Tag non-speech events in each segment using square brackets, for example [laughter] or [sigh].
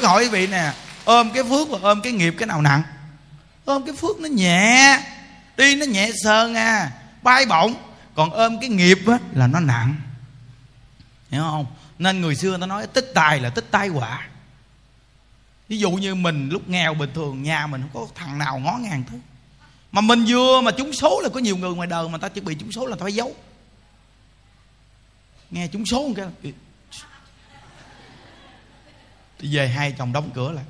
đức hỏi quý vị nè, ôm cái phước và ôm cái nghiệp cái nào nặng? Ôm cái phước nó nhẹ, đi nó nhẹ sơn à bay bổng. Còn ôm cái nghiệp á, là nó nặng. Hiểu không? Nên người xưa ta nói, tích tài là tích tai họa. Ví dụ như mình lúc nghèo bình thường, nhà mình không có thằng nào ngó ngàng thứ mà mình vừa mà trúng số là có nhiều người ngoài đời mà ta chuẩn bị trúng số là ta phải giấu. Nghe trúng số một cái về hai chồng đóng cửa lại.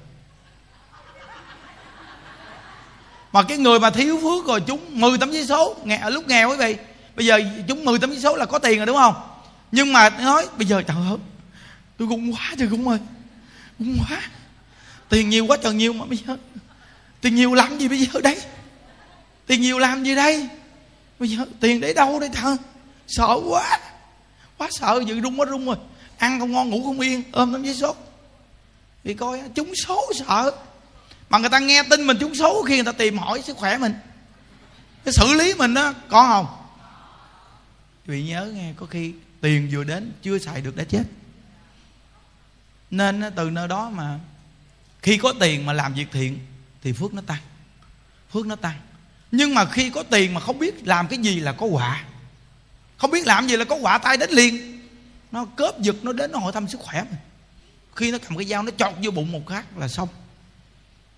Mà cái người mà thiếu phước rồi chúng 10 tấm giấy số nghe lúc nghèo quý vị, bây giờ chúng 10 tấm giấy số là có tiền rồi đúng không? Nhưng mà nói, bây giờ trời ơi, tôi cũng quá trời cũng ơi cũng quá, tiền nhiều quá trời nhiều mà bây giờ, tiền nhiều làm gì bây giờ đấy tiền nhiều làm gì đây? Bây giờ tiền để đâu đây thằng? sợ quá quá sợ, dự rung quá rung rồi, ăn không ngon ngủ không yên, ôm tấm giấy số vì coi chúng xấu sợ. Mà người ta nghe tin mình chúng xấu khi người ta tìm hỏi sức khỏe mình. Cái xử lý mình đó, có không? Vì nhớ nghe, có khi tiền vừa đến, chưa xài được đã chết. Nên từ nơi đó mà khi có tiền mà làm việc thiện, thì phước nó tăng. Phước nó tăng. Nhưng mà khi có tiền mà không biết làm cái gì là có quả. Không biết làm gì là có quả, tay đến liền. Nó cướp giật, nó đến nó hỏi thăm sức khỏe mình khi nó cầm cái dao, nó chọt vô bụng một khác là xong.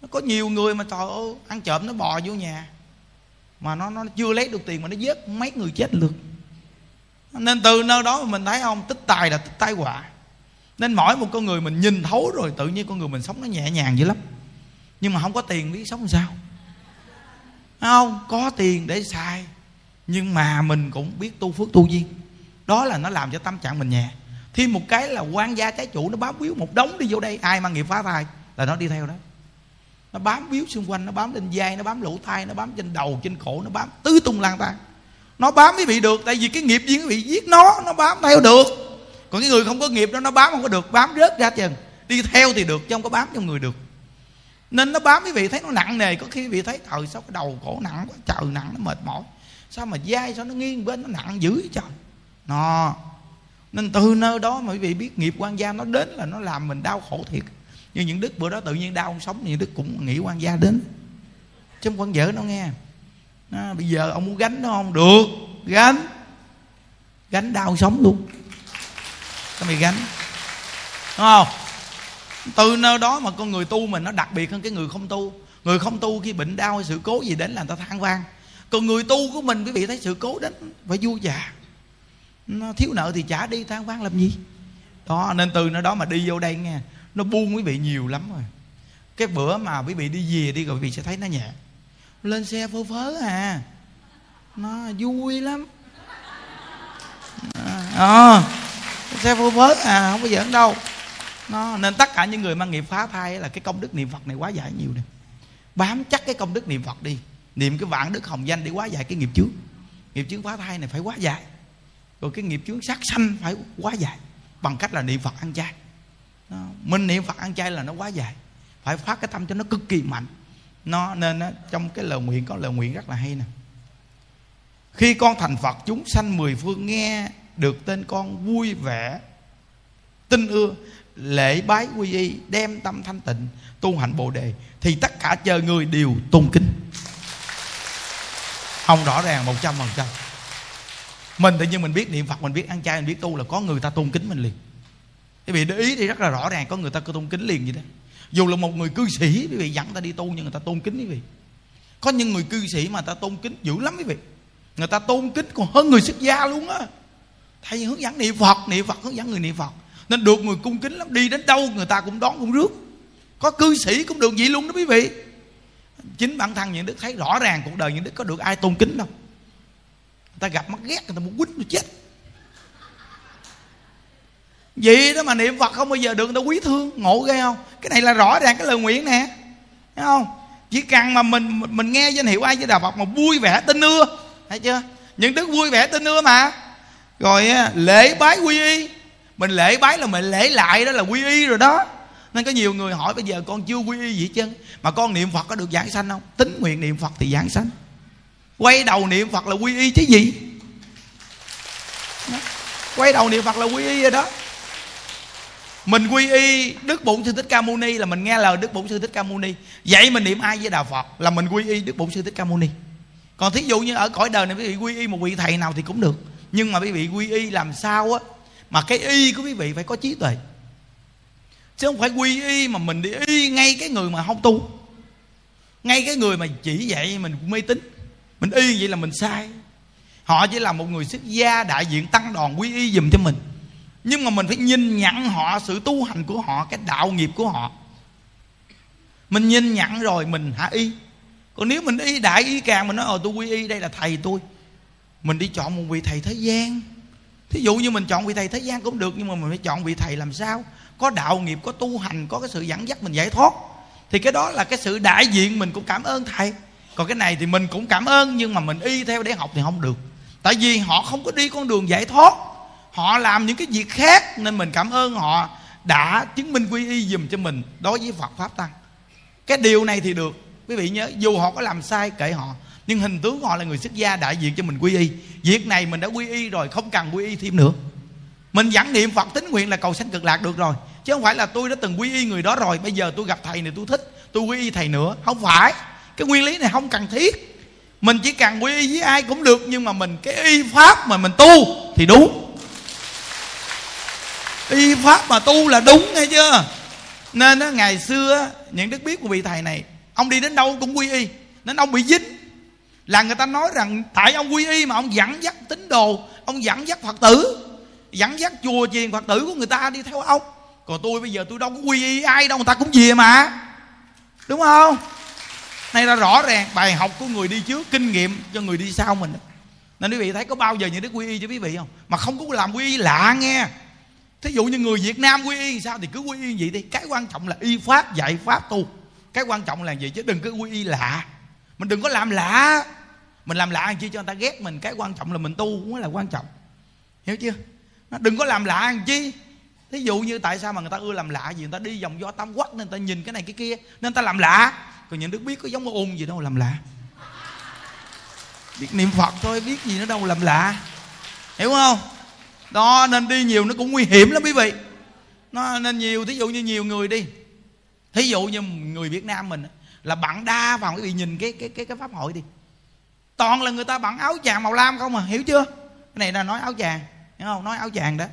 Nó có nhiều người mà trời ơi, ăn trộm nó bò vô nhà. Mà nó nó chưa lấy được tiền mà nó giết mấy người chết được nên từ nơi đó mà mình thấy không, tích tài là tích tai họa. Nên mỗi một con người mình nhìn thấu rồi, tự nhiên con người mình sống nó nhẹ nhàng dữ lắm. Nhưng mà không có tiền biết sống sao. Không? Có tiền để xài, nhưng mà mình cũng biết tu phước tu duyên. Đó là nó làm cho tâm trạng mình nhẹ thêm một cái là quan gia trái chủ nó bám víu một đống đi vô đây. Ai mang nghiệp phá thai là nó đi theo đó. Nó bám víu xung quanh, nó bám lên vai, nó bám lỗ tai, nó bám trên đầu, trên cổ, nó bám tứ tung lang tan nó bám mới bị được, tại vì cái nghiệp duyên bị giết nó nó bám theo được. Còn cái người không có nghiệp đó, nó bám không có được, bám rớt ra chừng. Đi theo thì được, chứ không có bám trong người được. Nên nó bám quý vị thấy nó nặng nề, có khi quý vị thấy, trời, sao cái đầu cổ nặng quá, trời nặng, nó mệt mỏi. Sao mà dai sao nó nghiêng bên, nó nặng dữ trời? Nó nên từ nơi đó mà quý vị biết nghiệp quan gia nó đến là nó làm mình đau khổ thiệt. Như những đức bữa đó tự nhiên đau không sống những đức cũng nghĩ quan gia đến. Chứ không con vợ nó nghe. À, bây giờ ông muốn gánh nó không? Được gánh. Gánh đau sống luôn. Cái mày gánh. Đúng không? Từ nơi đó mà con người tu mình nó đặc biệt hơn cái người không tu. Người không tu khi bệnh đau hay sự cố gì đến là người ta than vang. Còn người tu của mình quý vị thấy sự cố đến phải vui dạ nó thiếu nợ thì trả đi than vang làm gì? Đó nên từ nơi đó mà đi vô đây nghe nó buông quý vị nhiều lắm rồi. Cái bữa mà quý vị đi về đi rồi quý vị sẽ thấy nó nhẹ. Lên xe phơ phớ à. Nó vui lắm. À, à xe phơ phớ à không có giỡn đâu. Nó nên tất cả những người mang nghiệp phá thai là cái công đức niệm phật này quá giải nhiều nè. Bám chắc cái công đức niệm phật đi. Niệm cái vạn đức hồng danh để quá giải cái nghiệp chướng. Nghiệp chướng phá thai này phải quá giải rồi cái nghiệp chướng sát sanh phải quá dài bằng cách là niệm phật ăn chay. Đó. mình niệm phật ăn chay là nó quá dài phải phát cái tâm cho nó cực kỳ mạnh. Nó nên đó, trong cái lời nguyện có lời nguyện rất là hay nè. Khi con thành phật chúng sanh mười phương nghe được tên con vui vẻ tin ưa lễ bái quy y đem tâm thanh tịnh tu hạnh bồ đề thì tất cả chờ người đều tôn kính. Không rõ ràng một trăm phần trăm mình tự nhiên mình biết niệm phật, mình biết ăn chay, mình biết tu là có người ta tôn kính mình liền. Quý vị để ý thì rất là rõ ràng, có người ta cứ tôn kính liền vậy đó. Dù là một người cư sĩ, quý vị dẫn ta đi tu nhưng người ta tôn kính quý vị. Có những người cư sĩ mà ta tôn kính dữ lắm quý vị. Người ta tôn kính còn hơn người xuất gia luôn á. Thầy hướng dẫn niệm phật niệm phật, hướng dẫn người niệm phật. Nên được người cung kính lắm, đi đến đâu người ta cũng đón cũng rước. Có cư sĩ cũng được vậy luôn đó quý vị. Chính bản thân những đức thấy rõ ràng cuộc đời những đức có được ai tôn kính đâu ta gặp mắt ghét người ta muốn quýnh nó chết. Vậy đó mà niệm phật không bao giờ được, người ta quý thương, ngộ ghê không? Cái này là rõ ràng cái lời nguyện nè, thấy không? Chỉ cần mà mình mình nghe danh hiệu ai với đạo phật mà vui vẻ tin ưa, thấy chưa? Những đức vui vẻ tin ưa mà. Rồi lễ bái quy y. Mình lễ bái là mình lễ lại đó là quy y rồi đó. Nên có nhiều người hỏi, bây giờ con chưa quy y gì chứ mà con niệm phật có được giảng sanh không? Tính nguyện niệm phật thì giảng sanh quay đầu niệm phật là quy y chứ gì? Quay đầu niệm phật là quy y rồi đó. Mình quy y, đức bổn sư thích ca mâu ni là mình nghe lời đức bổn sư thích ca mâu ni. Vậy mình niệm ai với đạo phật là mình quy y đức bổn sư thích ca mâu ni. Còn thí dụ như ở cõi đời này quý vị quy y một vị thầy nào thì cũng được. Nhưng mà quý vị quy y làm sao á, mà cái y của quý vị phải có trí tuệ. Chứ không phải quy y mà mình đi y ngay cái người mà không tu. Ngay cái người mà chỉ dạy mình mê tín mình y vậy là mình sai. Họ chỉ là một người xuất gia đại diện tăng đoàn quy y dùm cho mình. Nhưng mà mình phải nhìn nhận họ, sự tu hành của họ, cái đạo nghiệp của họ. Mình nhìn nhận rồi mình hả y? Còn nếu mình y đại y càng mình nói ờ tôi quy y, đây là thầy tôi. Mình đi chọn một vị thầy thế gian. Thí dụ như mình chọn vị thầy thế gian cũng được, nhưng mà mình phải chọn vị thầy làm sao? Có đạo nghiệp, có tu hành, có cái sự dẫn dắt mình giải thoát. Thì cái đó là cái sự đại diện mình cũng cảm ơn thầy còn cái này thì mình cũng cảm ơn, nhưng mà mình y theo để học thì không được. Tại vì họ không có đi con đường giải thoát. Họ làm những cái việc khác nên mình cảm ơn họ đã chứng minh quy y dùm cho mình đối với phật pháp tăng. Cái điều này thì được. Quý vị nhớ, dù họ có làm sai kệ họ, nhưng hình tướng họ là người xuất gia đại diện cho mình quy y. Việc này mình đã quy y rồi, không cần quy y thêm nữa. Mình dẫn niệm phật tính nguyện là cầu sanh cực lạc được rồi. Chứ không phải là tôi đã từng quy y người đó rồi, bây giờ tôi gặp thầy này tôi thích, tôi quy y thầy nữa. Không phải cái nguyên lý này không cần thiết. Mình chỉ cần quy y với ai cũng được nhưng mà mình cái y pháp mà mình tu thì đúng. Y pháp mà tu là đúng nghe chưa? Nên đó, ngày xưa những đức biết của vị thầy này ông đi đến đâu cũng quy y nên ông bị dính. Là người ta nói rằng tại ông quy y mà ông dẫn dắt tín đồ ông dẫn dắt phật tử dẫn dắt chùa chiền phật tử của người ta đi theo ông. Còn tôi bây giờ tôi đâu có quy y ai đâu người ta cũng về mà. Đúng không? Nay là rõ ràng, bài học của người đi trước, kinh nghiệm cho người đi sau mình. Nên quý vị thấy có bao giờ những đức quy y cho quý vị không? Mà không có làm quy y lạ nghe. Thí dụ như người việt nam quy y sao thì cứ quy y vậy đi. Cái quan trọng là y pháp, dạy pháp tu. Cái quan trọng là gì chứ đừng cứ quy y lạ. Mình đừng có làm lạ. Mình làm lạ chi cho người ta ghét mình. Cái quan trọng là mình tu cũng là quan trọng. Hiểu chưa? Nó đừng có làm lạ làm chi. Thí dụ như tại sao mà người ta ưa làm lạ gì? Người ta đi vòng do tam quắc nên người ta nhìn cái này cái kia. Nên người ta làm lạ còn những đức biết có giống ôn gì đâu, làm lạ. Biết niệm phật thôi, biết gì nó đâu, làm lạ. Hiểu không? Đó, nên đi nhiều nó cũng nguy hiểm lắm quý vị. Nó nên nhiều, thí dụ như nhiều người đi. Thí dụ như người việt nam mình là bạn đa vào, quý vị nhìn cái cái cái cái pháp hội đi. Toàn là người ta bận áo chàng màu lam không à hiểu chưa? Cái này là nói áo chàng, hiểu không? Nói áo chàng đó.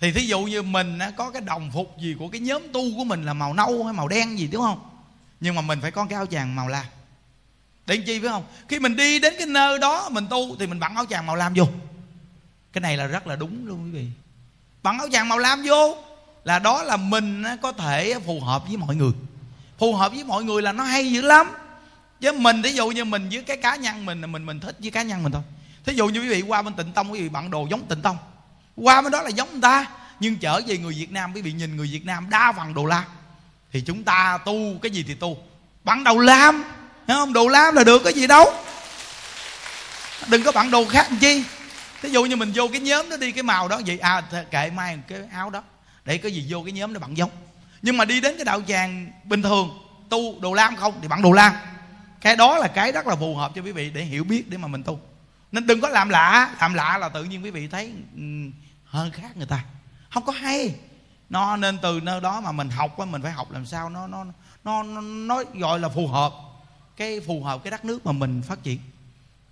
Thì thí dụ như mình có cái đồng phục gì của cái nhóm tu của mình là màu nâu hay màu đen gì, đúng không? Nhưng mà mình phải có cái áo chàng màu lam. Để chi phải không? Khi mình đi đến cái nơi đó mình tu thì mình bận áo chàng màu lam vô. Cái này là rất là đúng luôn quý vị. Bận áo chàng màu lam vô là đó là mình có thể phù hợp với mọi người. Phù hợp với mọi người là nó hay dữ lắm. Chứ mình, thí dụ như mình với cái cá nhân mình là mình mình thích với cá nhân mình thôi. Thí dụ như quý vị qua bên tịnh tông, quý vị bận đồ giống tịnh tông. Qua bên đó là giống người ta, nhưng trở về người việt nam, quý vị nhìn người việt nam đa phần đồ lam thì chúng ta tu cái gì thì tu. Bận đầu lam hiểu không? Đồ lam là được cái gì đâu. Đừng có bạn đồ khác làm chi. Thí dụ như mình vô cái nhóm đó đi cái màu đó, vậy à kệ mai cái áo đó. Để cái gì vô cái nhóm nó bạn giống. Nhưng mà đi đến cái đạo tràng bình thường, tu đồ lam không, thì bạn đồ lam cái đó là cái rất là phù hợp cho quý vị để hiểu biết để mà mình tu. Nên đừng có làm lạ. Làm lạ là tự nhiên quý vị thấy ừ, hơn khác người ta. Không có hay nó nên từ nơi đó mà mình học á, mình phải học làm sao nó nó nó nó gọi là phù hợp cái, phù hợp cái đất nước mà mình phát triển.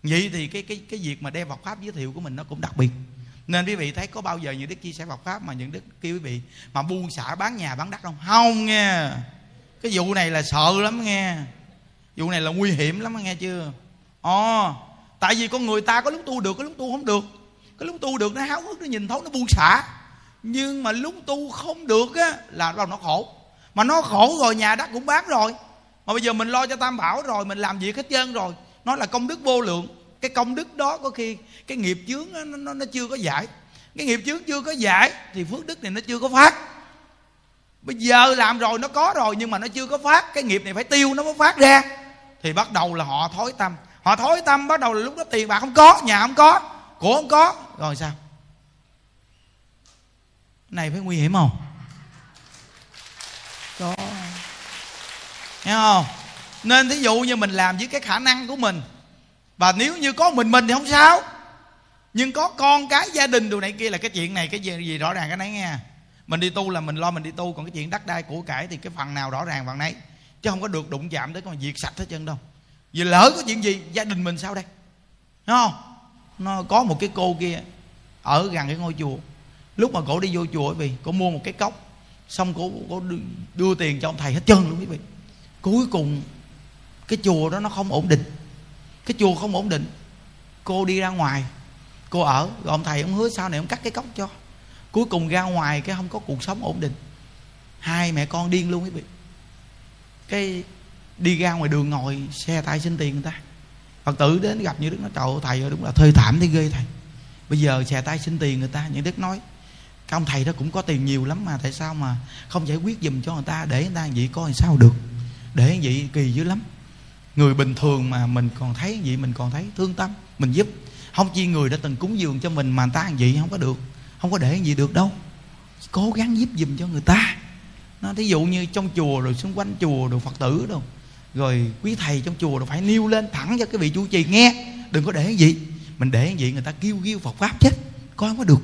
Vậy thì cái cái cái việc mà đem Phật pháp giới thiệu của mình nó cũng đặc biệt. Nên quý vị thấy có bao giờ những đức chia sẻ Phật pháp mà những đức kêu quý vị mà buông xả bán nhà, bán đất không? Không nghe. Cái vụ này là sợ lắm nghe. Vụ này là nguy hiểm lắm nghe chưa? Ồ, tại vì con người ta có lúc tu được, có lúc tu không được. Cái lúc tu được nó háo hức, nó nhìn thấu, nó buông xả nhưng mà lúc tu không được á là đâu nó khổ. Mà nó khổ rồi nhà đất cũng bán rồi. Mà bây giờ mình lo cho tam bảo rồi mình làm việc hết trơn rồi. Nó là công đức vô lượng. Cái công đức đó có khi cái nghiệp chướng nó, nó, nó chưa có giải. Cái nghiệp chướng chưa có giải thì phước đức này nó chưa có phát. Bây giờ làm rồi nó có rồi nhưng mà nó chưa có phát. Cái nghiệp này phải tiêu nó mới phát ra. Thì bắt đầu là họ thối tâm. Họ thối tâm bắt đầu là lúc đó tiền bạc không có nhà không có của không có. Rồi sao? Này phải nguy hiểm không? Đó nghe không? Nên thí dụ như mình làm với cái khả năng của mình và nếu như có mình mình thì không sao. Nhưng có con cái gia đình đồ này kia là cái chuyện này cái gì, gì rõ ràng cái nấy nghe. Mình đi tu là mình lo mình đi tu còn cái chuyện đất đai của cải thì cái phần nào rõ ràng phần nấy. Chứ không có được đụng chạm tới con diệt sạch hết chân đâu. Vì lỡ có chuyện gì gia đình mình sao đây? Đúng không? Nó có một cái cô kia ở gần cái ngôi chùa lúc mà cổ đi vô chùa vì cổ mua một cái cốc xong cổ, cổ đưa, đưa tiền cho ông thầy hết trơn luôn quý vị. Cuối cùng cái chùa đó nó không ổn định. Cái chùa không ổn định cô đi ra ngoài cô ở rồi ông thầy ông hứa sau này ông cắt cái cốc cho. Cuối cùng ra ngoài cái không có cuộc sống ổn định. Hai mẹ con điên luôn quý vị. Cái đi ra ngoài đường ngồi xe tay xin tiền người ta. Phật tử đến gặp như đức nói trời thầy ơi đúng là thê thảm thế ghê thầy. Bây giờ xè tay xin tiền người ta. Những đức nói các ông thầy đó cũng có tiền nhiều lắm mà, tại sao mà không giải quyết giùm cho người ta? Để người ta vậy coi làm sao được. Để vậy kỳ dữ lắm. Người bình thường mà mình còn thấy vậy, mình còn thấy thương tâm, mình giúp. Không chi người đã từng cúng dường cho mình mà người ta vậy không có được. Không có để gì được đâu. Cố gắng giúp giùm cho người ta. Nó thí dụ như trong chùa rồi xung quanh chùa rồi phật tử đâu rồi quý thầy trong chùa rồi phải nêu lên thẳng cho cái vị chủ trì nghe. Đừng có để gì. Mình để gì người ta kêu kêu phật pháp chết. Coi không có được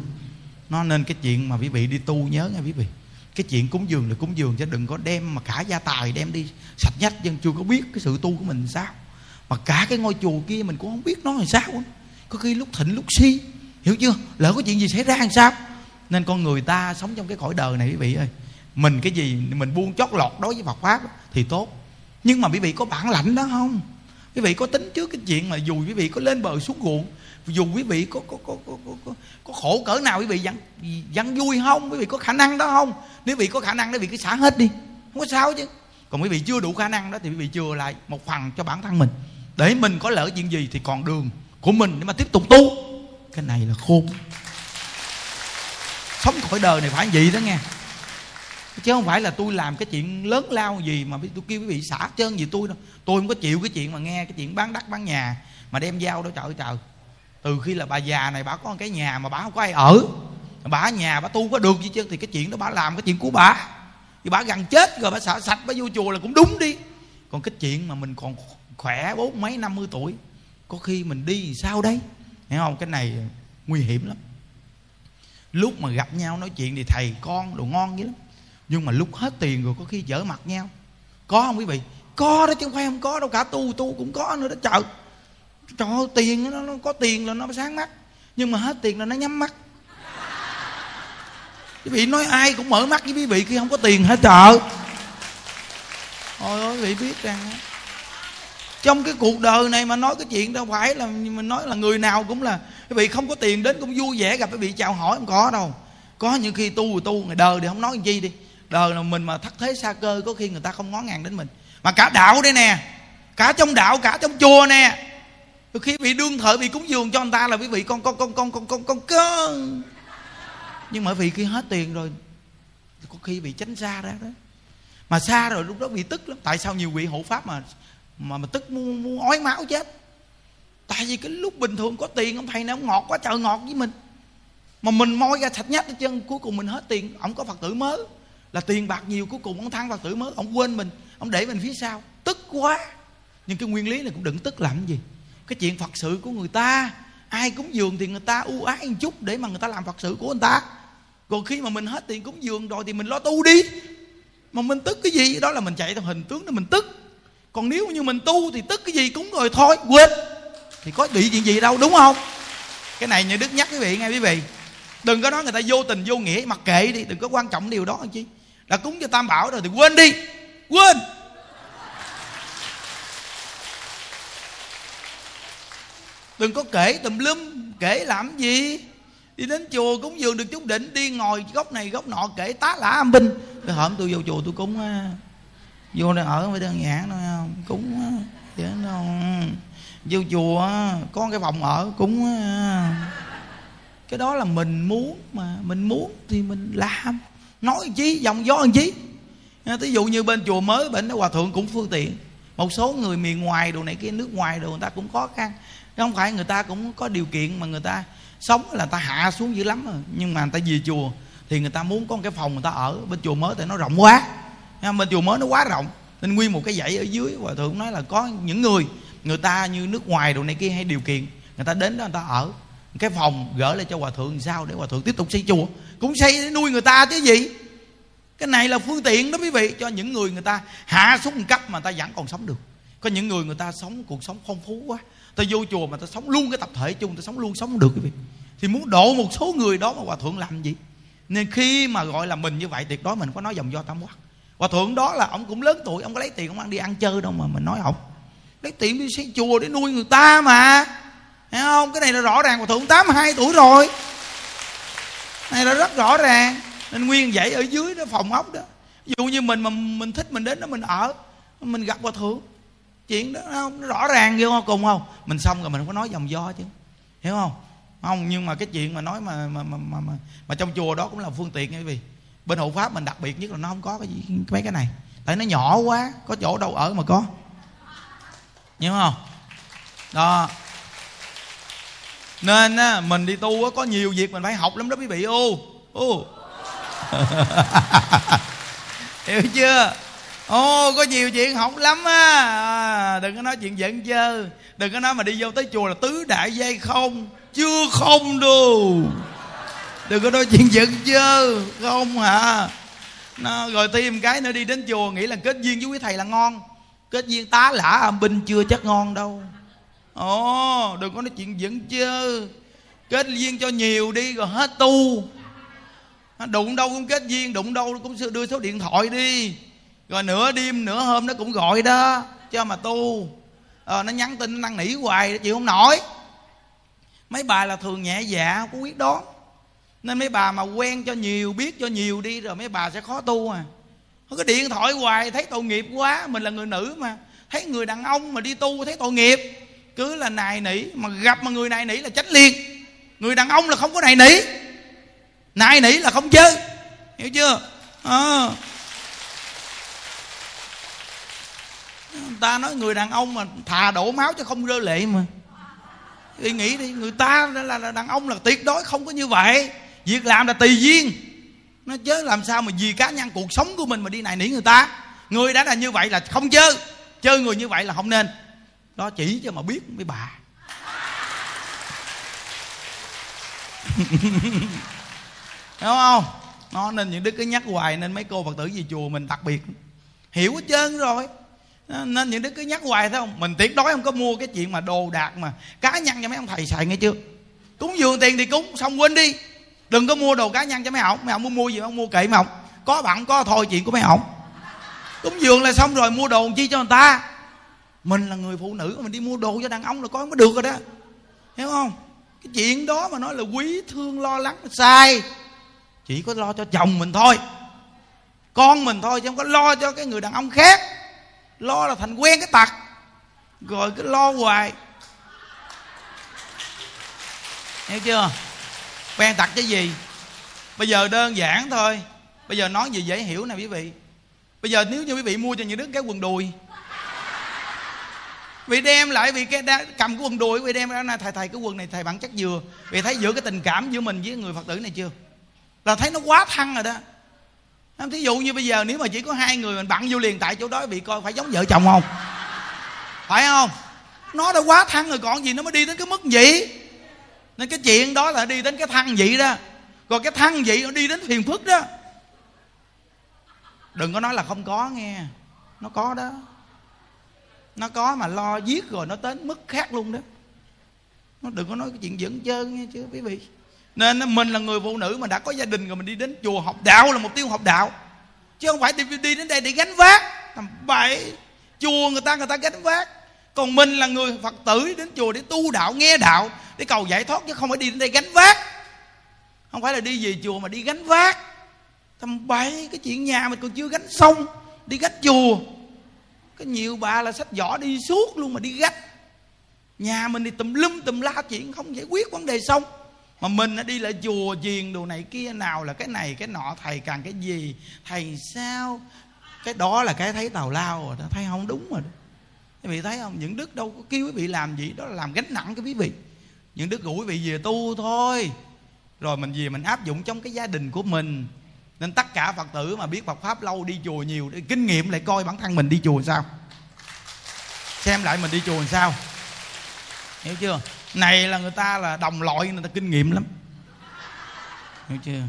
nó nên cái chuyện mà quý vị đi tu nhớ nha quý vị. Cái chuyện cúng dường là cúng dường, chứ đừng có đem mà cả gia tài đem đi sạch nhách dân chưa có biết cái sự tu của mình sao. Mà cả cái ngôi chùa kia mình cũng không biết nó làm sao có khi lúc thịnh, lúc si. Hiểu chưa? Lỡ có chuyện gì xảy ra làm sao? Nên con người ta sống trong cái cõi đời này quý vị ơi. Mình cái gì, mình buông chót lọt đối với Phật pháp thì tốt. Nhưng mà quý vị có bản lãnh đó không? Quý vị có tính trước cái chuyện mà dù quý vị có lên bờ xuống ruộng dù quý vị có có có có, có, có khổ cỡ nào quý vị? Vẫn vẫn vui không? Quý vị có khả năng đó không? Nếu quý vị có khả năng đó quý vị cứ xả hết đi. Không có sao chứ. Còn quý vị chưa đủ khả năng đó thì quý vị chừa lại một phần cho bản thân mình. Để mình có lỡ chuyện gì thì còn đường của mình để mà tiếp tục tu. Cái này là khôn. Sống khỏi đời này phải vậy đó nghe. Chứ không phải là tôi làm cái chuyện lớn lao gì mà tôi kêu quý vị xả chân gì tôi đâu. Tôi không có chịu cái chuyện mà nghe cái chuyện bán đất bán nhà mà đem giao đó. Trời ơi trời từ khi là bà già này bà có một cái nhà mà bà không có ai ở. Bà ở nhà bà tu có được gì chứ thì cái chuyện đó bà làm cái chuyện của bà. Thì bà gần chết rồi bà xả sạch, bà vô chùa là cũng đúng đi. Còn cái chuyện mà mình còn khỏe bốn mấy năm mươi tuổi, có khi mình đi thì sao đấy hiểu không? Cái này nguy hiểm lắm. Lúc mà gặp nhau nói chuyện thì thầy con đồ ngon dữ lắm. Nhưng mà lúc hết tiền rồi có khi dở mặt nhau. Có không quý vị? Có đó chứ không phải không có đâu, cả tu tu cũng có nữa đó, trời cho tiền nó, nó có tiền là nó sáng mắt nhưng mà hết tiền là nó nhắm mắt. Quý vị nói ai cũng mở mắt với quý vị khi không có tiền hết trợ ôi ơi quý vị biết rằng trong cái cuộc đời này mà nói cái chuyện đâu phải là mình nói là người nào cũng là quý vị không có tiền đến cũng vui vẻ gặp quý vị chào hỏi không có đâu. Có những khi tu rồi tu ngày đời thì không nói gì đi. Đời là mình mà thất thế xa cơ có khi người ta không ngó ngàng đến mình. Mà cả đạo đây nè cả trong đạo cả trong chùa nè khi bị đương thợ bị cúng dường cho người ta là quý vị con con con con con con con cơ nhưng mà vì khi hết tiền rồi có khi bị tránh xa ra đó. Mà xa rồi lúc đó bị tức lắm. Tại sao nhiều vị hộ pháp mà mà mà tức muốn, muốn ói máu chết? Tại vì cái lúc bình thường có tiền ông thầy này ông ngọt quá trời ngọt với mình. Mà mình moi ra sạch nhách hết chân cuối cùng mình hết tiền. Ông có phật tử mới. Là tiền bạc nhiều cuối cùng ông thăng phật tử mới. Ông quên mình ông để mình phía sau. Tức quá. Nhưng cái nguyên lý này cũng đừng tức làm gì cái chuyện phật sự của người ta, ai cúng dường thì người ta ưu ái một chút để mà người ta làm phật sự của người ta. Còn khi mà mình hết tiền cúng dường rồi thì mình lo tu đi. Mà mình tức cái gì? Đó là mình chạy theo hình tướng để mình tức. Còn nếu như mình tu thì tức cái gì cúng rồi thôi, quên. Thì có bị chuyện gì đâu, đúng không? Cái này như đức nhắc quý vị nghe quý vị. Đừng có nói người ta vô tình, vô nghĩa, mặc kệ đi, đừng có quan trọng điều đó anh chi? Đã cúng cho tam bảo rồi thì quên đi. Quên! Đừng có kể tùm lum, kể làm gì. Đi đến chùa cúng dường được chút đỉnh, đi ngồi góc này góc nọ, kể tá lả âm binh. Cái hôm tôi vô chùa tôi cúng vô đây ở với đơn giản thôi, không, cúng vậy đâu ừ, vô chùa có cái phòng ở cúng cái đó là mình muốn mà, mình muốn thì mình làm. Nói chí dòng gió làm chí ví dụ như bên chùa mới, bên đó hòa thượng cũng phương tiện. Một số người miền ngoài đồ này kia nước ngoài đồ người ta cũng khó khăn không phải người ta cũng có điều kiện mà người ta sống là người ta hạ xuống dữ lắm rồi nhưng mà người ta về chùa thì người ta muốn có một cái phòng người ta ở bên chùa mới thì nó rộng quá bên chùa mới nó quá rộng nên nguyên một cái dãy ở dưới hòa thượng nói là có những người người ta như nước ngoài đồ này kia hay điều kiện người ta đến đó người ta ở cái phòng gỡ lại cho hòa thượng sao để hòa thượng tiếp tục xây chùa cũng xây để nuôi người ta chứ gì cái này là phương tiện đó quý vị cho những người người ta hạ xuống cấp mà ta vẫn còn sống được có những người người ta sống cuộc sống phong phú quá ta vô chùa mà ta sống luôn cái tập thể chung ta sống luôn, sống được, quý vị. Thì muốn độ một số người đó mà hòa thượng làm gì? Nên khi mà gọi là mình như vậy tuyệt đối mình có nói dòng do tam quốc hòa thượng đó là ông cũng lớn tuổi, ông có lấy tiền, ông ăn đi ăn chơi đâu mà mình nói ông lấy tiền đi xây chùa để nuôi người ta mà. Thấy không? Cái này là rõ ràng, hòa thượng 82 tuổi rồi. Này là rất rõ ràng. Nên nguyên vậy ở dưới đó, phòng ốc đó. Ví dụ như mình mà mình thích mình đến đó, mình ở, mình gặp hòa thượng chuyện đó không nó rõ ràng vô cùng không? Mình xong rồi mình không có nói dòng do chứ. Hiểu không? Không nhưng mà cái chuyện mà nói mà mà mà mà, mà, mà trong chùa đó cũng là phương tiện nha quý vị. Bên hộ pháp mình đặc biệt nhất là nó không có cái gì mấy cái này. Tại nó nhỏ quá có chỗ đâu ở mà có. Hiểu không? Đó. Nên á, mình đi tu á, có nhiều việc mình phải học lắm đó quý vị. Ô ô [laughs] hiểu chưa? Ô có nhiều chuyện học lắm á. À, đừng có nói chuyện giận dơ đừng có nói mà đi vô tới chùa là tứ đại dây không. Chưa không đâu đừng có nói chuyện giận dơ không hả nó rồi tìm cái nữa đi đến chùa nghĩ là kết duyên với quý thầy là ngon. Kết duyên tá lả âm binh chưa chắc ngon đâu. Ồ đừng có nói chuyện giận chơ. Kết duyên cho nhiều đi rồi hết tu. Đụng đâu cũng kết duyên đụng đâu cũng đưa số điện thoại đi rồi nửa đêm nửa hôm nó cũng gọi đó cho mà tu. À, nó nhắn tin nó năn nỉ hoài chịu không nổi. Mấy bà là thường nhẹ dạ không có quyết đoán. Nên mấy bà mà quen cho nhiều biết cho nhiều đi rồi mấy bà sẽ khó tu à. Có điện thoại hoài thấy tội nghiệp quá mình là người nữ mà. Thấy người đàn ông mà đi tu thấy tội nghiệp. Cứ là nài nỉ mà gặp mà người nài nỉ là tránh liền. Người đàn ông là không có nài nỉ. Nài nỉ là không chơi. Hiểu chưa? À. người ta nói người đàn ông mà thà đổ máu chứ không rơi lệ mà. Thì nghĩ đi người ta là, là đàn ông là tuyệt đối không có như vậy. Việc làm là tùy duyên. Nó chứ làm sao mà vì cá nhân cuộc sống của mình mà đi này nỉ người ta. Người đã là như vậy là không chơi chơi người như vậy là không nên. Đó chỉ cho mà biết mấy bà. [laughs] Hiểu không? Nó nên những đức cứ nhắc hoài nên mấy cô phật tử về chùa mình đặc biệt. Hiểu hết trơn rồi. À, nên những đứa cứ nhắc hoài thấy không? Mình tuyệt đối không có mua cái chuyện mà đồ đạc mà cá nhân cho mấy ông thầy xài nghe chưa? Cúng dường tiền thì cúng, xong quên đi. Đừng có mua đồ cá nhân cho mấy ông mấy ông muốn mua gì ông mua kệ mấy ông có bạn có thôi chuyện của mấy ông cúng dường là xong rồi, mua đồ chi cho người ta? Mình là người phụ nữ, mình đi mua đồ cho đàn ông là có mới được rồi đó. Hiểu không? Cái chuyện đó mà nói là quý thương lo lắng sai. Chỉ có lo cho chồng mình thôi. Con mình thôi, chứ không có lo cho cái người đàn ông khác lo là thành quen cái tật. Rồi cứ lo hoài. Hiểu chưa? Quen tật cái gì? Bây giờ đơn giản thôi. Bây giờ nói gì dễ hiểu nè quý vị. Bây giờ nếu như quý vị mua cho những đứa cái quần đùi. Vì đem lại vì cái cầm cái quần đùi vì đem ra, này, thầy thầy, cái quần này thầy bạn chắc vừa. Vì thấy giữa cái tình cảm giữa mình với người phật tử này chưa? Là thấy nó quá thăng rồi đó thí dụ như bây giờ nếu mà chỉ có hai người mình bặn vô liền, tại chỗ đó bị coi phải giống vợ chồng không? Phải không? Nó đã quá thăng rồi, còn gì nó mới đi đến cái mức vậy? Nên cái chuyện đó là đi đến cái thăng vị đó. Còn cái thăng vị nó đi đến phiền phức đó. Đừng có nói là không có nghe. Nó có đó. Nó có mà lo giết rồi nó đến mức khác luôn đó. Nó đừng có nói cái chuyện dẫn chơi nghe chứ, quý vị nên mình là người phụ nữ mà đã có gia đình rồi mình đi đến chùa học đạo là mục tiêu học đạo. Chứ không phải đi, đi đến đây để gánh vác. Tầm bảy chùa người ta người ta gánh vác. Còn mình là người phật tử đến chùa để tu đạo nghe đạo để cầu giải thoát chứ không phải đi đến đây gánh vác. Không phải là đi về chùa mà đi gánh vác. Tầm bảy cái chuyện nhà mình còn chưa gánh xong đi gánh chùa. Có nhiều bà là sách vỏ đi suốt luôn mà đi gánh. Nhà mình thì tùm lum tùm la chuyện không giải quyết vấn đề xong mà mình đi lại chùa chiền đồ này kia, nào là cái này, cái nọ, thầy càng cái gì? Thầy sao? Cái đó là cái thấy tào lao rồi đó, thấy không đúng rồi đó. Quý vị thấy không? Những đức đâu có kêu quý vị làm gì, đó là làm gánh nặng cái quý vị. Những đức gửi quý vị về tu thôi. Rồi mình về mình áp dụng trong cái gia đình của mình. Nên tất cả phật tử mà biết Phật pháp lâu đi chùa nhiều, để kinh nghiệm lại coi bản thân mình đi chùa sao. Xem lại mình đi chùa sao. Hiểu chưa? Này là người ta là đồng loại người ta kinh nghiệm lắm. Hiểu chưa?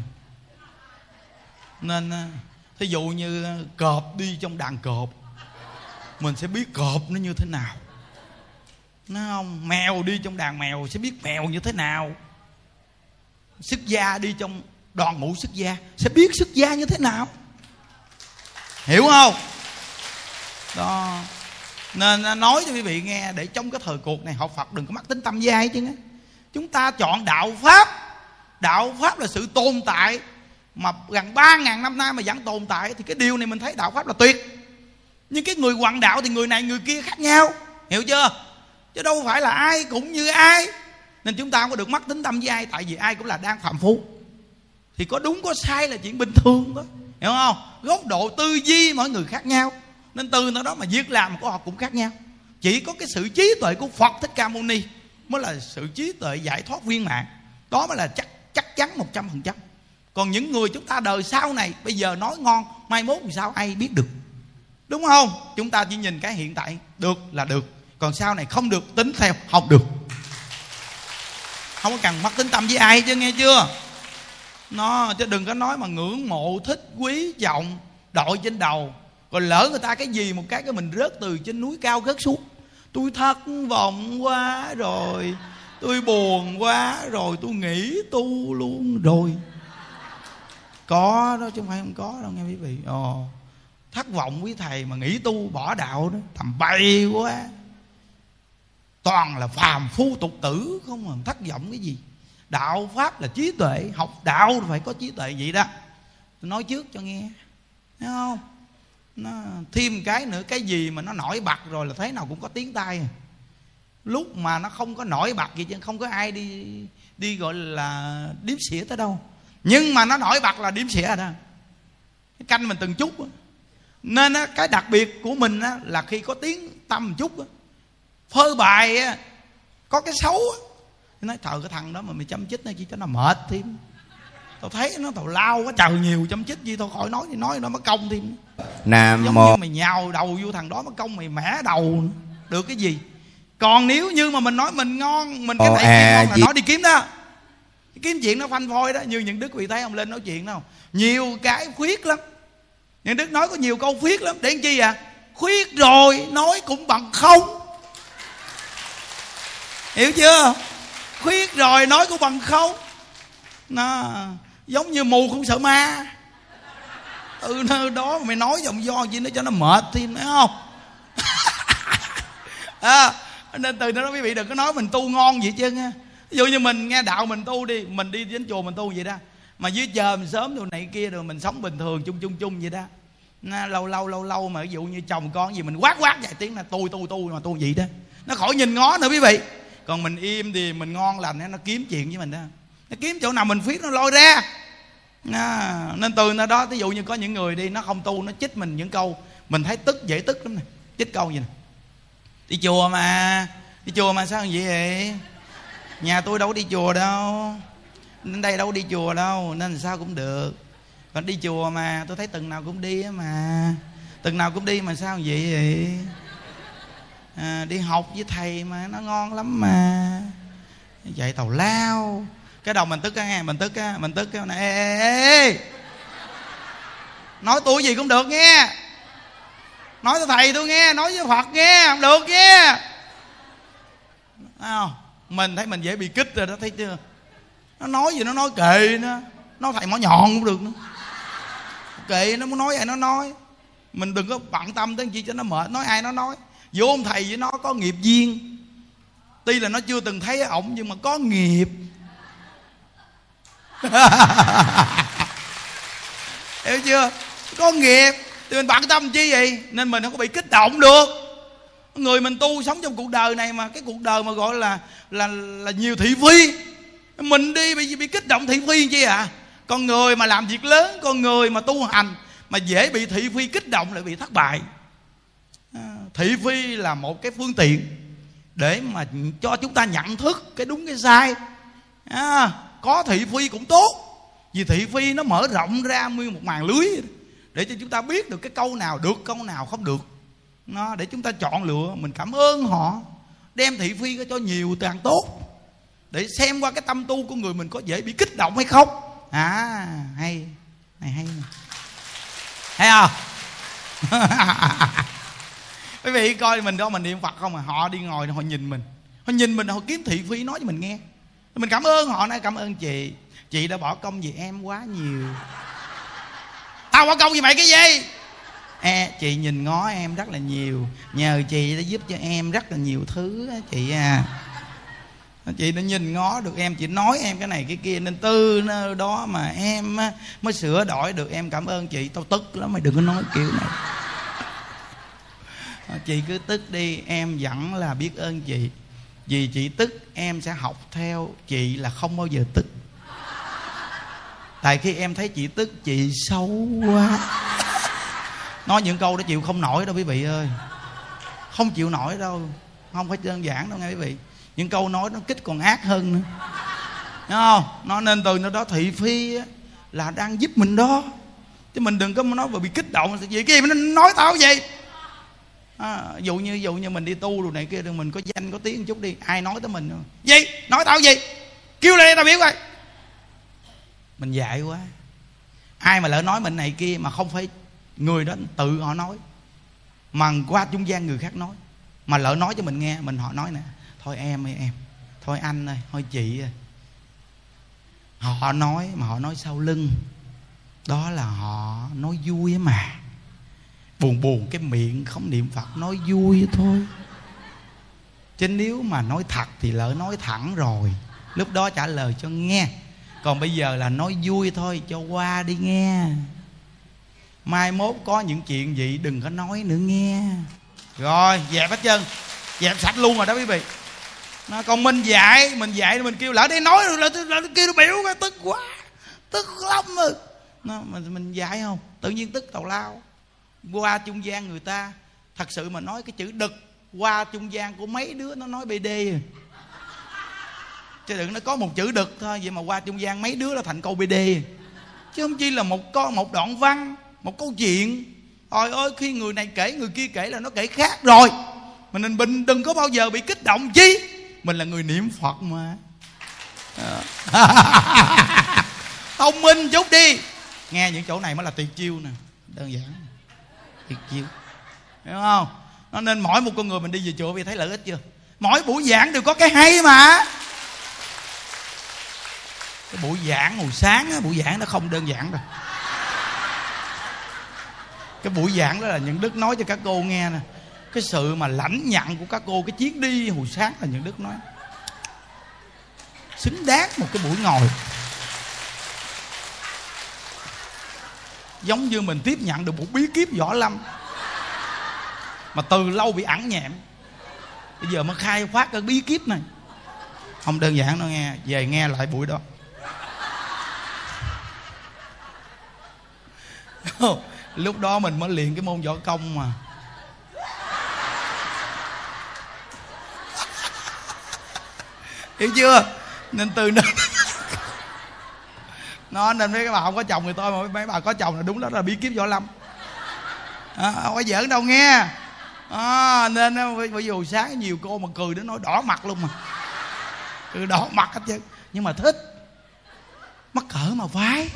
Nên à, thí dụ như cọp đi trong đàn cọp, mình sẽ biết cọp nó như thế nào. Nó không? Mèo đi trong đàn mèo sẽ biết mèo như thế nào. Sức gia đi trong đoàn ngũ sức gia sẽ biết sức gia như thế nào. Hiểu không? Đó nên à, nói cho quý vị nghe, để trong cái thời cuộc này học phật đừng có mắc tính tâm giai chứ chúng ta chọn đạo pháp. Đạo pháp là sự tồn tại mà gần ba ngàn năm nay mà vẫn tồn tại, thì cái điều này mình thấy đạo pháp là tuyệt. Nhưng cái người hoàng đạo thì người này, người kia khác nhau. Hiểu chưa? Chứ đâu phải là ai cũng như ai. Nên chúng ta không có được mắc tính tâm với ai tại vì ai cũng là đang phạm phu. Thì có đúng có sai là chuyện bình thường đó hiểu không? Góc độ tư duy mỗi người khác nhau nên từ nó đó mà việc làm của họ cũng khác nhau. Chỉ có cái sự trí tuệ của phật thích ca mâu ni mới là sự trí tuệ giải thoát viên mạng đó mới là chắc chắc chắn một trăm phần trăm. Còn những người chúng ta đời sau này, bây giờ nói ngon, mai mốt thì sao ai biết được. Đúng không? Chúng ta chỉ nhìn cái hiện tại, được là được. Còn sau này không được, tính theo, học được. Không có cần mất tính tâm với ai chứ, nghe chưa? Nó, chứ đừng có nói mà ngưỡng mộ, thích quý trọng đội trên đầu còn lỡ người ta cái gì một cái cái mình rớt từ trên núi cao rớt xuống. Tôi thất vọng quá rồi, tôi buồn quá rồi, tôi nghĩ tu luôn rồi. Có đó chứ không phải không có đâu nghe quý vị. Ồ, thất vọng quý thầy mà nghĩ tu bỏ đạo đó, thầm bay quá. Toàn là phàm phu tục tử, không mà thất vọng cái gì. Đạo pháp là trí tuệ, học đạo phải có trí tuệ vậy đó. Tôi nói trước cho nghe, thấy không? Nó thêm cái nữa cái gì mà nó nổi bật rồi là thế nào cũng có tiếng tai. Lúc mà nó không có nổi bật gì chứ không có ai đi đi gọi là điếm xỉa tới đâu. Nhưng mà nó nổi bật là điếm xỉa rồi đó canh mình từng chút nên á, cái đặc biệt của mình á, là khi có tiếng tâm một chút á, phơi bài á, có cái xấu á, nói thờ cái thằng đó mà mày chăm chích nó chỉ cho nó mệt thêm tao thấy nó tao lao quá. Trời nhiều chăm chích gì tao khỏi nói thì nói nó mới công thêm nam giống mô như mày nhào đầu vô thằng đó mới công mày mẻ đầu. Được cái gì? Còn nếu như mà mình nói mình ngon mình cái này à, ngon là gì- nói đi kiếm đó. Kiếm chuyện nó phanh phôi đó như những đức vị thấy ông lên nói chuyện đâu nhiều cái khuyết lắm. Những đức nói có nhiều câu khuyết lắm. Để làm chi à? Khuyết rồi nói cũng bằng không. Hiểu chưa? Khuyết rồi nói cũng bằng không. Nó giống như mù không sợ ma. Từ nơi đó mày nói giọng do gì nó cho nó mệt thêm phải không? [laughs] À, nên từ đó quý vị đừng có nói mình tu ngon vậy chứ nha ví dụ như mình nghe đạo mình tu đi mình đi đến chùa mình tu vậy đó. Mà dưới chờ mình sớm đồ này kia rồi mình sống bình thường chung chung chung vậy đó. Nó lâu lâu lâu lâu mà ví dụ như chồng con gì mình quát quát vài tiếng là tôi tu tu mà tu vậy đó. Nó khỏi nhìn ngó nữa quý vị. Còn mình im thì mình ngon lành nó kiếm chuyện với mình đó nó kiếm chỗ nào mình phiết nó lôi ra. À, nên từ nơi đó ví dụ như có những người đi nó không tu nó chích mình những câu mình thấy tức dễ tức lắm nè. Chích câu gì nè. Đi chùa mà đi chùa mà sao vậy vậy? Nhà tôi đâu có đi chùa đâu. Nên đây đâu có đi chùa đâu nên sao cũng được. Còn đi chùa mà tôi thấy từng nào cũng đi mà. Từng nào cũng đi mà sao vậy vậy? À, đi học với thầy mà nó ngon lắm mà. Vậy tàu lao cái đầu mình tức á nghe mình tức á mình tức cái này ê, ê, ê, ê. nói tôi gì cũng được nghe. Nói cho thầy tôi nghe nói với phật nghe không được nghe. Thấy không? Mình thấy mình dễ bị kích rồi đó thấy chưa? Nó nói gì nó nói kệ nó. Nói thầy mỏ nhọn cũng được nữa. Kệ nó muốn nói ai nó nói. Mình đừng có bận tâm tới chi cho nó mệt nói ai nó nói. Vô ông thầy với nó có nghiệp duyên. Tuy là nó chưa từng thấy ổng nhưng mà có nghiệp. [laughs] hiểu chưa? Có nghiệp thì mình bận tâm chi vậy? Nên mình không có bị kích động được. Người mình tu sống trong cuộc đời này mà cái cuộc đời mà gọi là là là nhiều thị phi. Mình đi bị bị kích động thị phi chi à? Con người mà làm việc lớn con người mà tu hành mà dễ bị thị phi kích động lại bị thất bại. À, thị phi là một cái phương tiện để mà cho chúng ta nhận thức cái đúng cái sai. À, có thị phi cũng tốt. Vì thị phi nó mở rộng ra nguyên một màn lưới. Để cho chúng ta biết được cái câu nào được, câu nào không được. Nó để chúng ta chọn lựa, mình cảm ơn họ. Đem thị phi cho nhiều càng tốt. Để xem qua cái tâm tu của người mình có dễ bị kích động hay không. À hay. Này, hay nè. Hay không à? [laughs] quý vị coi mình đó mình niệm phật không à? Họ đi ngồi, họ nhìn mình. Họ nhìn mình, họ kiếm thị phi nói cho mình nghe mình cảm ơn họ nói cảm ơn chị. Chị đã bỏ công vì em quá nhiều. Tao bỏ công vì mày cái gì? E chị nhìn ngó em rất là nhiều. Nhờ chị đã giúp cho em rất là nhiều thứ chị à. Chị đã nhìn ngó được em, chị nói em cái này cái kia, nên từ nơi đó mà em mới sửa đổi được. Em cảm ơn chị, tao tức lắm, mày đừng có nói kiểu này. Chị cứ tức đi, em vẫn là biết ơn chị vì chị tức, em sẽ học theo chị là không bao giờ tức. Tại khi em thấy chị tức, chị xấu quá. Nói những câu đó chịu không nổi đâu quý vị ơi. Không chịu nổi đâu. Không phải đơn giản đâu nghe quý vị. Những câu nói nó kích còn ác hơn nữa. Đúng không? Nó nên từ nó đó thị phi là đang giúp mình đó. Chứ mình đừng có nói mà bị kích động gì? Kia mà nó nói tao gì à, dụ như dụ như mình đi tu rồi này kia rồi mình có danh có tiếng chút đi ai nói tới mình gì? Nói tao gì? Kêu lên tao biết coi mình dạy quá. Ai mà lỡ nói mình này kia mà không phải người đó tự họ nói mà qua trung gian người khác nói. Mà lỡ nói cho mình nghe mình họ nói nè thôi em ơi em thôi anh ơi thôi chị ơi. Họ nói mà họ nói sau lưng. Đó là họ nói vui mà buồn buồn cái miệng không niệm phật nói vui thôi. Chứ nếu mà nói thật thì lỡ nói thẳng rồi. Lúc đó trả lời cho nghe. Còn bây giờ là nói vui thôi cho qua đi nghe. Mai mốt có những chuyện gì đừng có nói nữa nghe. Rồi dẹp hết chân dẹp sạch luôn rồi đó quý vị. Nó còn mình dạy mình dạy mình kêu lỡ đây nói rồi là, là, là kêu nó biểu cái tức quá tức lắm rồi. Nó mình mình dạy không? Tự nhiên tức tào lao qua trung gian người ta, thật sự mà nói cái chữ đực, qua trung gian của mấy đứa nó nói bd chứ đừng nó có một chữ đực thôi, vậy mà qua trung gian mấy đứa là thành câu bd chứ không chi là một con, một đoạn văn, một câu chuyện. Ôi ơi khi người này kể, người kia kể là nó kể khác rồi. Mình bình, đừng có bao giờ bị kích động, chi? Mình là người niệm phật mà. Ờ. [laughs] Thông minh chút đi. Nghe những chỗ này mới là tuyệt chiêu nè. Đơn giản tuyệt diệu hiểu không? Nó nên mỗi một con người mình đi về chùa vì thấy lợi ích chưa? Mỗi buổi giảng đều có cái hay mà. Cái buổi giảng hồi sáng buổi giảng nó không đơn giản đâu. Cái buổi giảng đó là những đức nói cho các cô nghe nè. Cái sự mà lãnh nhận của các cô, cái chuyến đi hồi sáng là những đức nói. Xứng đáng một cái buổi ngồi. Giống như mình tiếp nhận được một bí kíp võ lâm. Mà từ lâu bị ẩn nhẹm. Bây giờ mới khai phát cái bí kíp này. Không đơn giản đâu nghe, về nghe lại buổi đó. [laughs] Lúc đó mình mới luyện cái môn võ công mà. [laughs] Hiểu chưa? Nên từ nơi [laughs] nó nên mấy bà không có chồng thì tôi mà mấy bà có chồng là đúng đó là bí kíp võ lâm. À, không có giỡn đâu nghe. À, nên à, ví dụ sáng nhiều cô mà cười đến nói đỏ mặt luôn mà. Cười đỏ mặt hết chứ nhưng mà thích. Mắc cỡ mà phái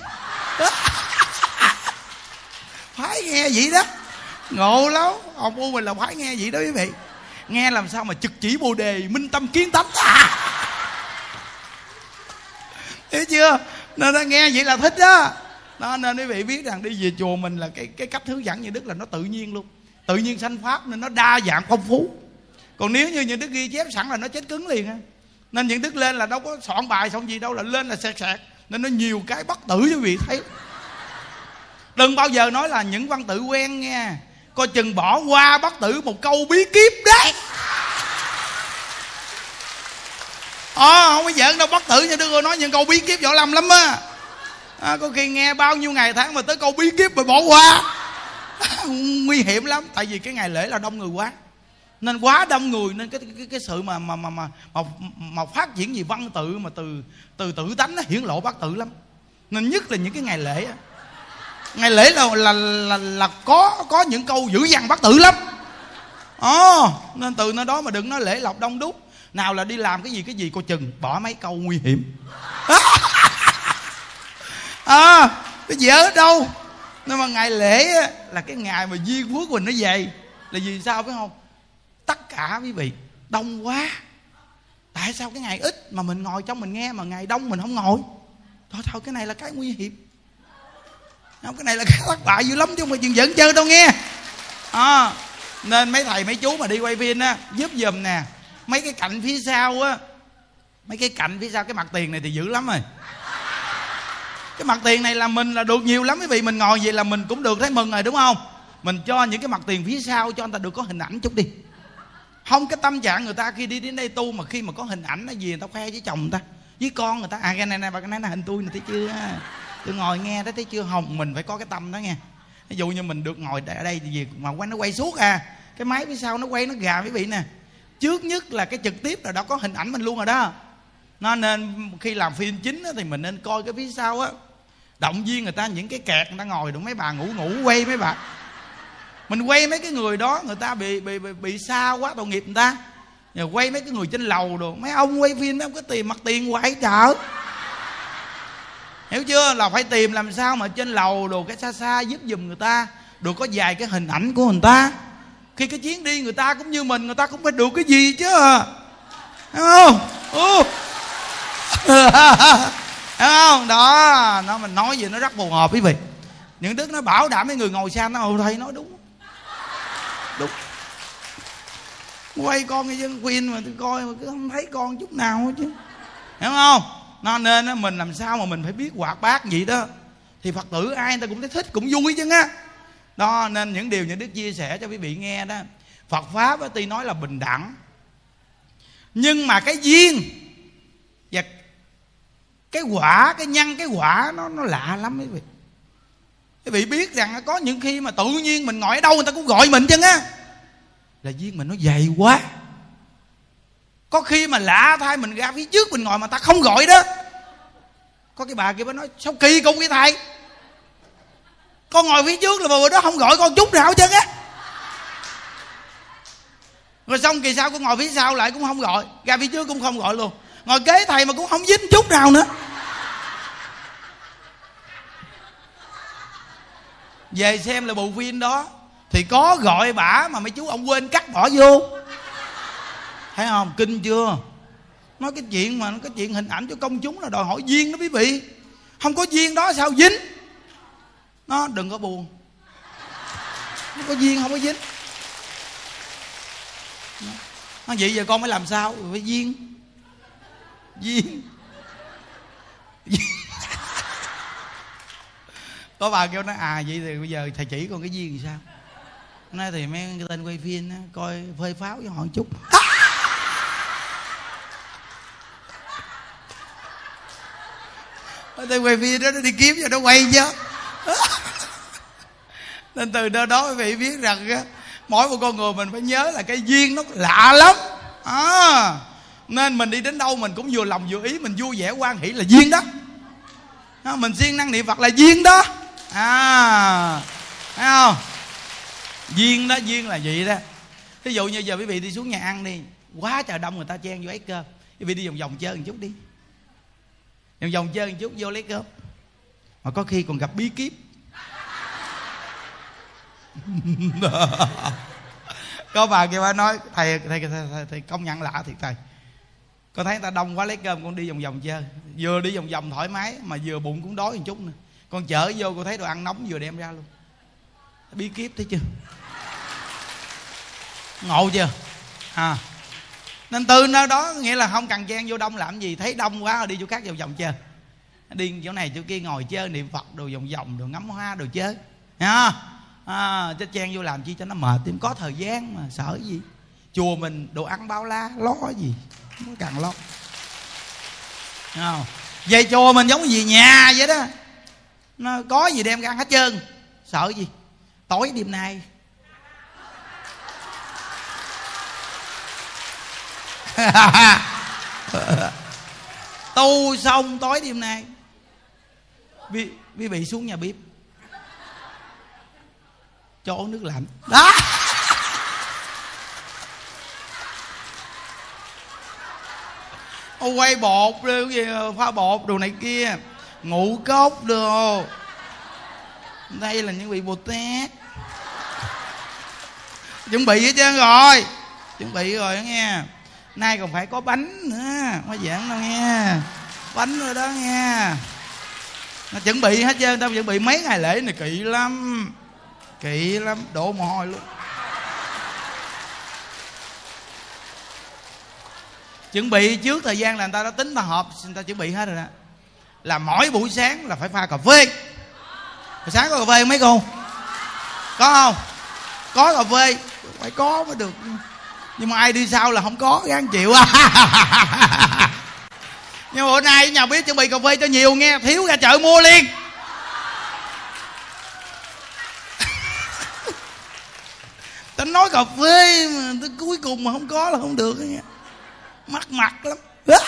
phái [laughs] nghe vậy đó. Ngộ lắm. Ông u mình là phái nghe vậy đó quý vị. Nghe làm sao mà trực chỉ bồ đề minh tâm kiến tánh? À! Thấy chưa? Nên nó nghe vậy là thích đó. Đó nên quý vị biết rằng đi về chùa mình là cái cái cách hướng dẫn như đức là nó tự nhiên luôn. Tự nhiên sanh pháp nên nó đa dạng phong phú. Còn nếu như những đức ghi chép sẵn là nó chết cứng liền á. Nên những đức lên là đâu có soạn bài xong gì đâu là lên là sẹt sẹt nên nó nhiều cái bất tử quý vị thấy. Đừng bao giờ nói là những văn tự quen nghe, coi chừng bỏ qua bất tử một câu bí kíp đấy. Ờ không có giỡn đâu bất tử nha đưa nói những câu bí kíp võ lâm lắm á. À, có khi nghe bao nhiêu ngày tháng mà tới câu bí kíp mà bỏ qua. [laughs] Nguy hiểm lắm tại vì cái ngày lễ là đông người quá. Nên quá đông người nên cái cái, cái sự mà mà mà mà mà, mà phát triển gì văn tự mà từ từ tự tánh nó hiển lộ bát tự lắm. Nên nhất là những cái ngày lễ á. Ngày lễ là là là, là có có những câu dữ dằn bát tử lắm. Ồ nên từ nơi đó mà đừng nói lễ lọc đông đúc nào là đi làm cái gì cái gì coi chừng bỏ mấy câu nguy hiểm. [laughs] À cái gì ở đâu? Nhưng mà ngày lễ á, là cái ngày mà duyên phước mình nó về là vì sao phải không? Tất cả quý vị đông quá. Tại sao cái ngày ít mà mình ngồi trong mình nghe mà ngày đông mình không ngồi? Thôi thôi cái này là cái nguy hiểm. Không cái này là cái thất bại dữ lắm chứ không phải chuyện dẫn chơi đâu nghe. À, nên mấy thầy mấy chú mà đi quay phim á giúp giùm nè mấy cái cạnh phía sau á, mấy cái cạnh phía sau, cái mặt tiền này thì dữ lắm rồi. Cái mặt tiền này là mình là được nhiều lắm, quý vị. Mình ngồi vậy là mình cũng được thấy mừng rồi, đúng không? Mình cho những cái mặt tiền phía sau cho anh ta được có hình ảnh chút đi. Không, cái tâm trạng người ta khi đi đến đây tu mà khi mà có hình ảnh nó gì, người ta khoe với chồng người ta, với con người ta. À cái này này bà cái này là hình tôi này thấy chưa? Tôi ngồi nghe đó, thấy chưa? Hồng, mình phải có cái tâm đó nghe. Ví dụ như mình được ngồi ở đây thì gì, mà quay, nó quay suốt à. Cái máy phía sau nó quay, nó gà quý vị nè trước nhất là cái trực tiếp là đó có hình ảnh mình luôn rồi đó. Nó nên khi làm phim chính thì mình nên coi cái phía sau á. Động viên người ta những cái kẹt người ta ngồi được mấy bà ngủ ngủ quay mấy bà. Mình quay mấy cái người đó người ta bị bị bị, bị sao quá tội nghiệp người ta. Nhờ quay mấy cái người trên lầu đồ. Mấy ông quay phim mấy ông có tiền mặt tiền hoài chợ. Hiểu chưa? Là phải tìm làm sao mà trên lầu đồ cái xa xa giúp giùm người ta. Được có vài cái hình ảnh của người ta khi cái chuyến đi người ta cũng như mình, người ta cũng phải được cái gì chứ? À không? Ừ. [laughs] không? Đó, nó mình nói gì nó rất phù hợp quý vị. Những đức nó bảo đảm mấy người ngồi xa nó, ồ, thầy nói đúng. Đúng. Quay con cái dân khuyên mà tôi coi mà cứ không thấy con chút nào hết chứ. Hiểu không? Nó nên mình làm sao mà mình phải biết hoạt bát vậy đó. Thì phật tử ai người ta cũng thấy thích, cũng vui chứ á đó nên những điều những đức chia sẻ cho quý vị nghe đó. Phật pháp đó, tuy nói là bình đẳng nhưng mà cái duyên và cái quả cái nhân cái quả nó nó lạ lắm quý vị. Quý vị biết rằng có những khi mà tự nhiên mình ngồi ở đâu người ta cũng gọi mình chân á. Là duyên mình nó dày quá. Có khi mà lạ thay mình ra phía trước mình ngồi mà ta không gọi đó. Có cái bà kia mới nói sao kỳ cục cái thầy? Con ngồi phía trước là bữa đó không gọi con chút nào hết trơn á. Rồi xong kỳ sau con ngồi phía sau lại cũng không gọi, ra phía trước cũng không gọi luôn. Ngồi kế thầy mà cũng không dính chút nào nữa. Về xem là bộ phim đó, thì có gọi bả mà mấy chú ông quên cắt bỏ vô. Thấy không? Kinh chưa? Nói cái chuyện mà, cái chuyện hình ảnh cho công chúng là đòi hỏi duyên đó quý vị. Không có duyên đó sao dính? Nó đừng có buồn. Nó có duyên, không có dính. Nó vậy giờ con phải làm sao? Phải duyên. Duyên. Có bà kêu nó à vậy thì bây giờ thầy chỉ con cái duyên thì sao? Nói thì mấy cái tên quay phim á, coi phơi pháo với họ một chút. Tên quay phim đó, nó đi kiếm cho nó quay chứ. [laughs] nên từ đó đó quý vị biết rằng á mỗi một con người mình phải nhớ là cái duyên nó lạ lắm. À, nên mình đi đến đâu mình cũng vừa lòng vừa ý mình vui vẻ quan hỷ là duyên đó. À, mình siêng năng niệm phật là duyên đó. À thấy không? Duyên đó duyên là vậy đó. Ví dụ như giờ quý vị đi xuống nhà ăn đi quá trời đông người ta chen vô ấy cơm quý vị đi vòng vòng chơi một chút đi. Vòng vòng chơi một chút vô lấy cơm mà có khi còn gặp bí kíp. [laughs] Có bà kia bà nói thầy thầy, thầy, thầy, thầy công nhận lạ thiệt thầy. Con thấy người ta đông quá lấy cơm con đi vòng vòng chơi. Vừa đi vòng vòng thoải mái mà vừa bụng cũng đói một chút nữa. Con chở vô con thấy đồ ăn nóng vừa đem ra luôn. Bí kíp thấy chưa? Ngộ chưa? À. Nên từ nơi đó nghĩa là không cần chen vô đông làm gì. Thấy đông quá rồi đi chỗ khác vòng vòng chơi đi chỗ này chỗ kia ngồi chơi niệm phật đồ vòng vòng đồ ngắm hoa đồ chơi. Nha à, cho chen vô làm chi cho nó mệt tìm có thời gian mà sợ gì? Chùa mình đồ ăn bao la lo gì? Nó càng lo. Không? Về chùa mình giống gì nhà vậy đó. Nó có gì đem ra ăn hết trơn. Sợ gì? Tối đêm nay. [laughs] Tu xong tối đêm nay quý, quý vị xuống nhà bếp. Cho uống nước lạnh. Đó. [laughs] Quay bột rồi gì pha bột đồ này kia. Ngũ cốc đồ. Đây là những vị bồ tát. Chuẩn bị hết trơn rồi. Chuẩn bị rồi đó nghe. Nay còn phải có bánh nữa. Không có giảng đâu nghe. Bánh rồi đó nghe nó chuẩn bị hết trơn, tao chuẩn bị mấy ngày lễ này, kỵ lắm. Kỵ lắm, đổ mồ hôi luôn. Chuẩn bị trước thời gian là người ta đã tính ta họp người ta chuẩn bị hết rồi đó. Là mỗi buổi sáng là phải pha cà phê. Buổi sáng có cà phê không mấy cô? Có không? Có cà phê. Phải có mới được. Nhưng mà ai đi sau là không có gán chịu à. [laughs] nhưng mà bữa nay nhà biết chuẩn bị cà phê cho nhiều nghe thiếu ra chợ mua liền. [laughs] Ta nói cà phê mà tới cuối cùng mà không có là không được nghe. Mắc mặt lắm. [laughs]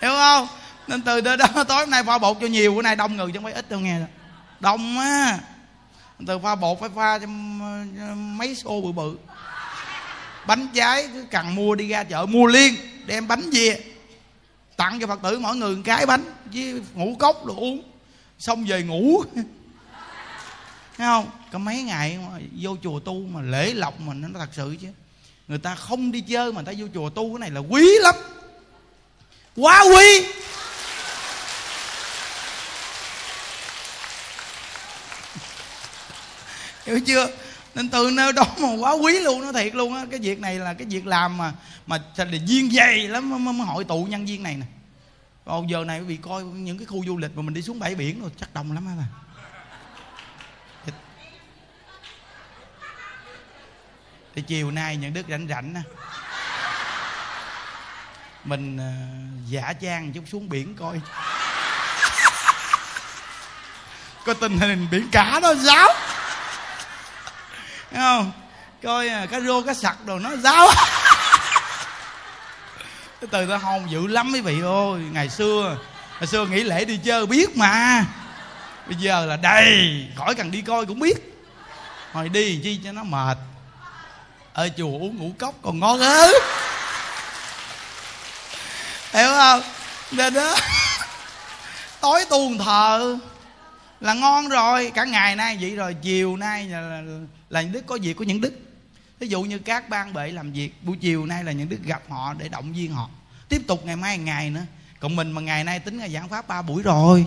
Hiểu không? Nên từ đó, đó tối hôm nay pha bột cho nhiều bữa nay đông người chứ không phải ít đâu nghe đông á. Từ pha bột phải pha cho mấy xô bự bự bánh trái cứ cần mua đi ra chợ, mua liên, đem bánh về. Tặng cho phật tử mỗi người một cái bánh, với ngũ cốc đồ uống. Xong về ngủ. [laughs] Thấy không? Có mấy ngày mà vô chùa tu mà lễ lộc mà nó thật sự chứ. Người ta không đi chơi mà người ta vô chùa tu, cái này là quý lắm. Quá quý. [laughs] Hiểu chưa? Nên từ nơi đó mà quá quý luôn nó thiệt luôn á. Cái việc này là cái việc làm mà mà thành là duyên dày lắm mới, mới hội tụ nhân viên này nè. Còn giờ này bị coi những cái khu du lịch mà mình đi xuống bãi biển rồi chắc đông lắm á mà thì chiều nay những đức rảnh rảnh á mình uh, giả trang chút xuống biển coi. [laughs] Có tình hình biển cả đó giáo. Thấy không? Coi à, cá rô cá sặc đồ nó giáo [laughs] cái từ ta hồn dữ lắm mấy vị ơi. Ngày xưa ngày xưa nghỉ lễ đi chơi biết mà. Bây giờ là đầy. Khỏi cần đi coi cũng biết. Hồi đi chi cho nó mệt. Ở chùa uống ngũ cốc còn ngon hơn. Hiểu không? Nên đó [laughs] tối tu thờ là ngon rồi. Cả ngày nay vậy rồi chiều nay là, là, là những đức có việc của những đức. Ví dụ như các ban bệ làm việc buổi chiều nay là những đức gặp họ để động viên họ. Tiếp tục ngày mai ngày nữa còn mình mà ngày nay tính là giảng pháp ba buổi rồi.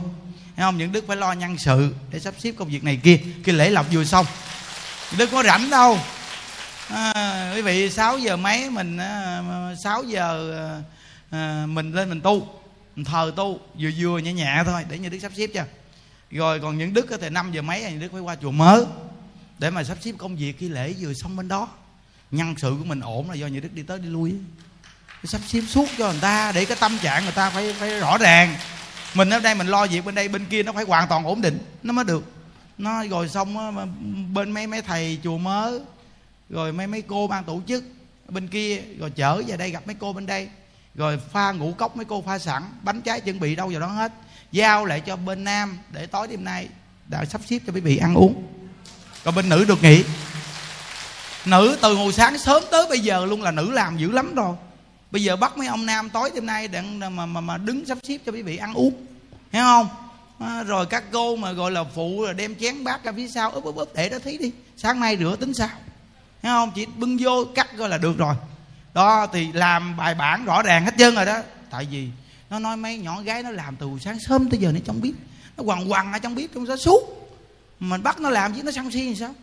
Thấy không? Những đức phải lo nhân sự để sắp xếp công việc này kia. Cái lễ lọc vừa xong những đức có rảnh đâu. À, quý vị 6 giờ mấy mình à, 6 giờ à, mình lên mình tu mình thờ tu vừa vừa nhẹ nhẹ thôi để như đức sắp xếp cho. Rồi còn những đức thì 5 giờ mấy những đức phải qua chùa mới để mà sắp xếp công việc khi lễ vừa xong bên đó nhân sự của mình ổn là do những đức đi tới đi lui. Sắp xếp suốt cho người ta để cái tâm trạng người ta phải phải rõ ràng. Mình ở đây mình lo việc bên đây bên kia nó phải hoàn toàn ổn định nó mới được. Nó rồi xong á, bên mấy mấy thầy chùa mới rồi mấy mấy cô ban tổ chức bên kia rồi chở về đây gặp mấy cô bên đây. Rồi pha ngũ cốc mấy cô pha sẵn bánh trái chuẩn bị đâu vào đó hết. Giao lại cho bên nam để tối đêm nay đã sắp xếp cho quý vị ăn uống còn bên nữ được nghỉ. Nữ từ hồi sáng sớm tới bây giờ luôn là nữ làm dữ lắm rồi. Bây giờ bắt mấy ông nam tối đêm nay để mà mà, mà đứng sắp xếp cho quý vị ăn uống. Hiểu không? À, rồi các cô mà gọi là phụ là đem chén bát ra phía sau úp úp úp để đó thấy đi. Sáng nay rửa tính sao? Thấy không? Chỉ bưng vô cắt coi là được rồi. Đó thì làm bài bản rõ ràng hết trơn rồi đó. Tại vì nó nói mấy nhỏ gái nó làm từ sáng sớm tới giờ nó chẳng biết. Nó quằn quằn ở trong biết trong đó suốt mình bắt nó làm chứ nó sân si thì sao?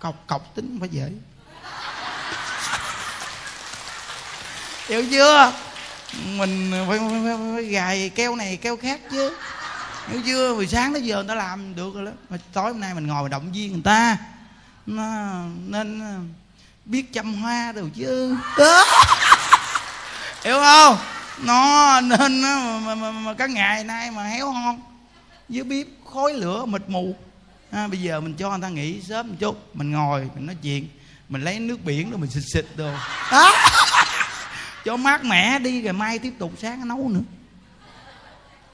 Cọc cọc tính không phải dễ. [laughs] Hiểu chưa? Mình phải, phải, phải, phải gài keo này keo khác chứ. Hiểu chưa? Buổi sáng tới giờ người ta làm được rồi đó. Mà tối hôm nay mình ngồi động viên người ta. Nó nên ờ, biết chăm hoa được chứ. Đó. [laughs] hiểu không? Nó nên ờ, mà, mà, mà, mà các ngày nay mà héo hon với bếp khói lửa mịt mù. À, bây giờ mình cho người ta nghỉ sớm một chút mình ngồi mình nói chuyện mình lấy nước biển rồi mình xịt xịt đồ. À, [laughs] cho mát mẻ đi rồi mai tiếp tục sáng nấu nữa.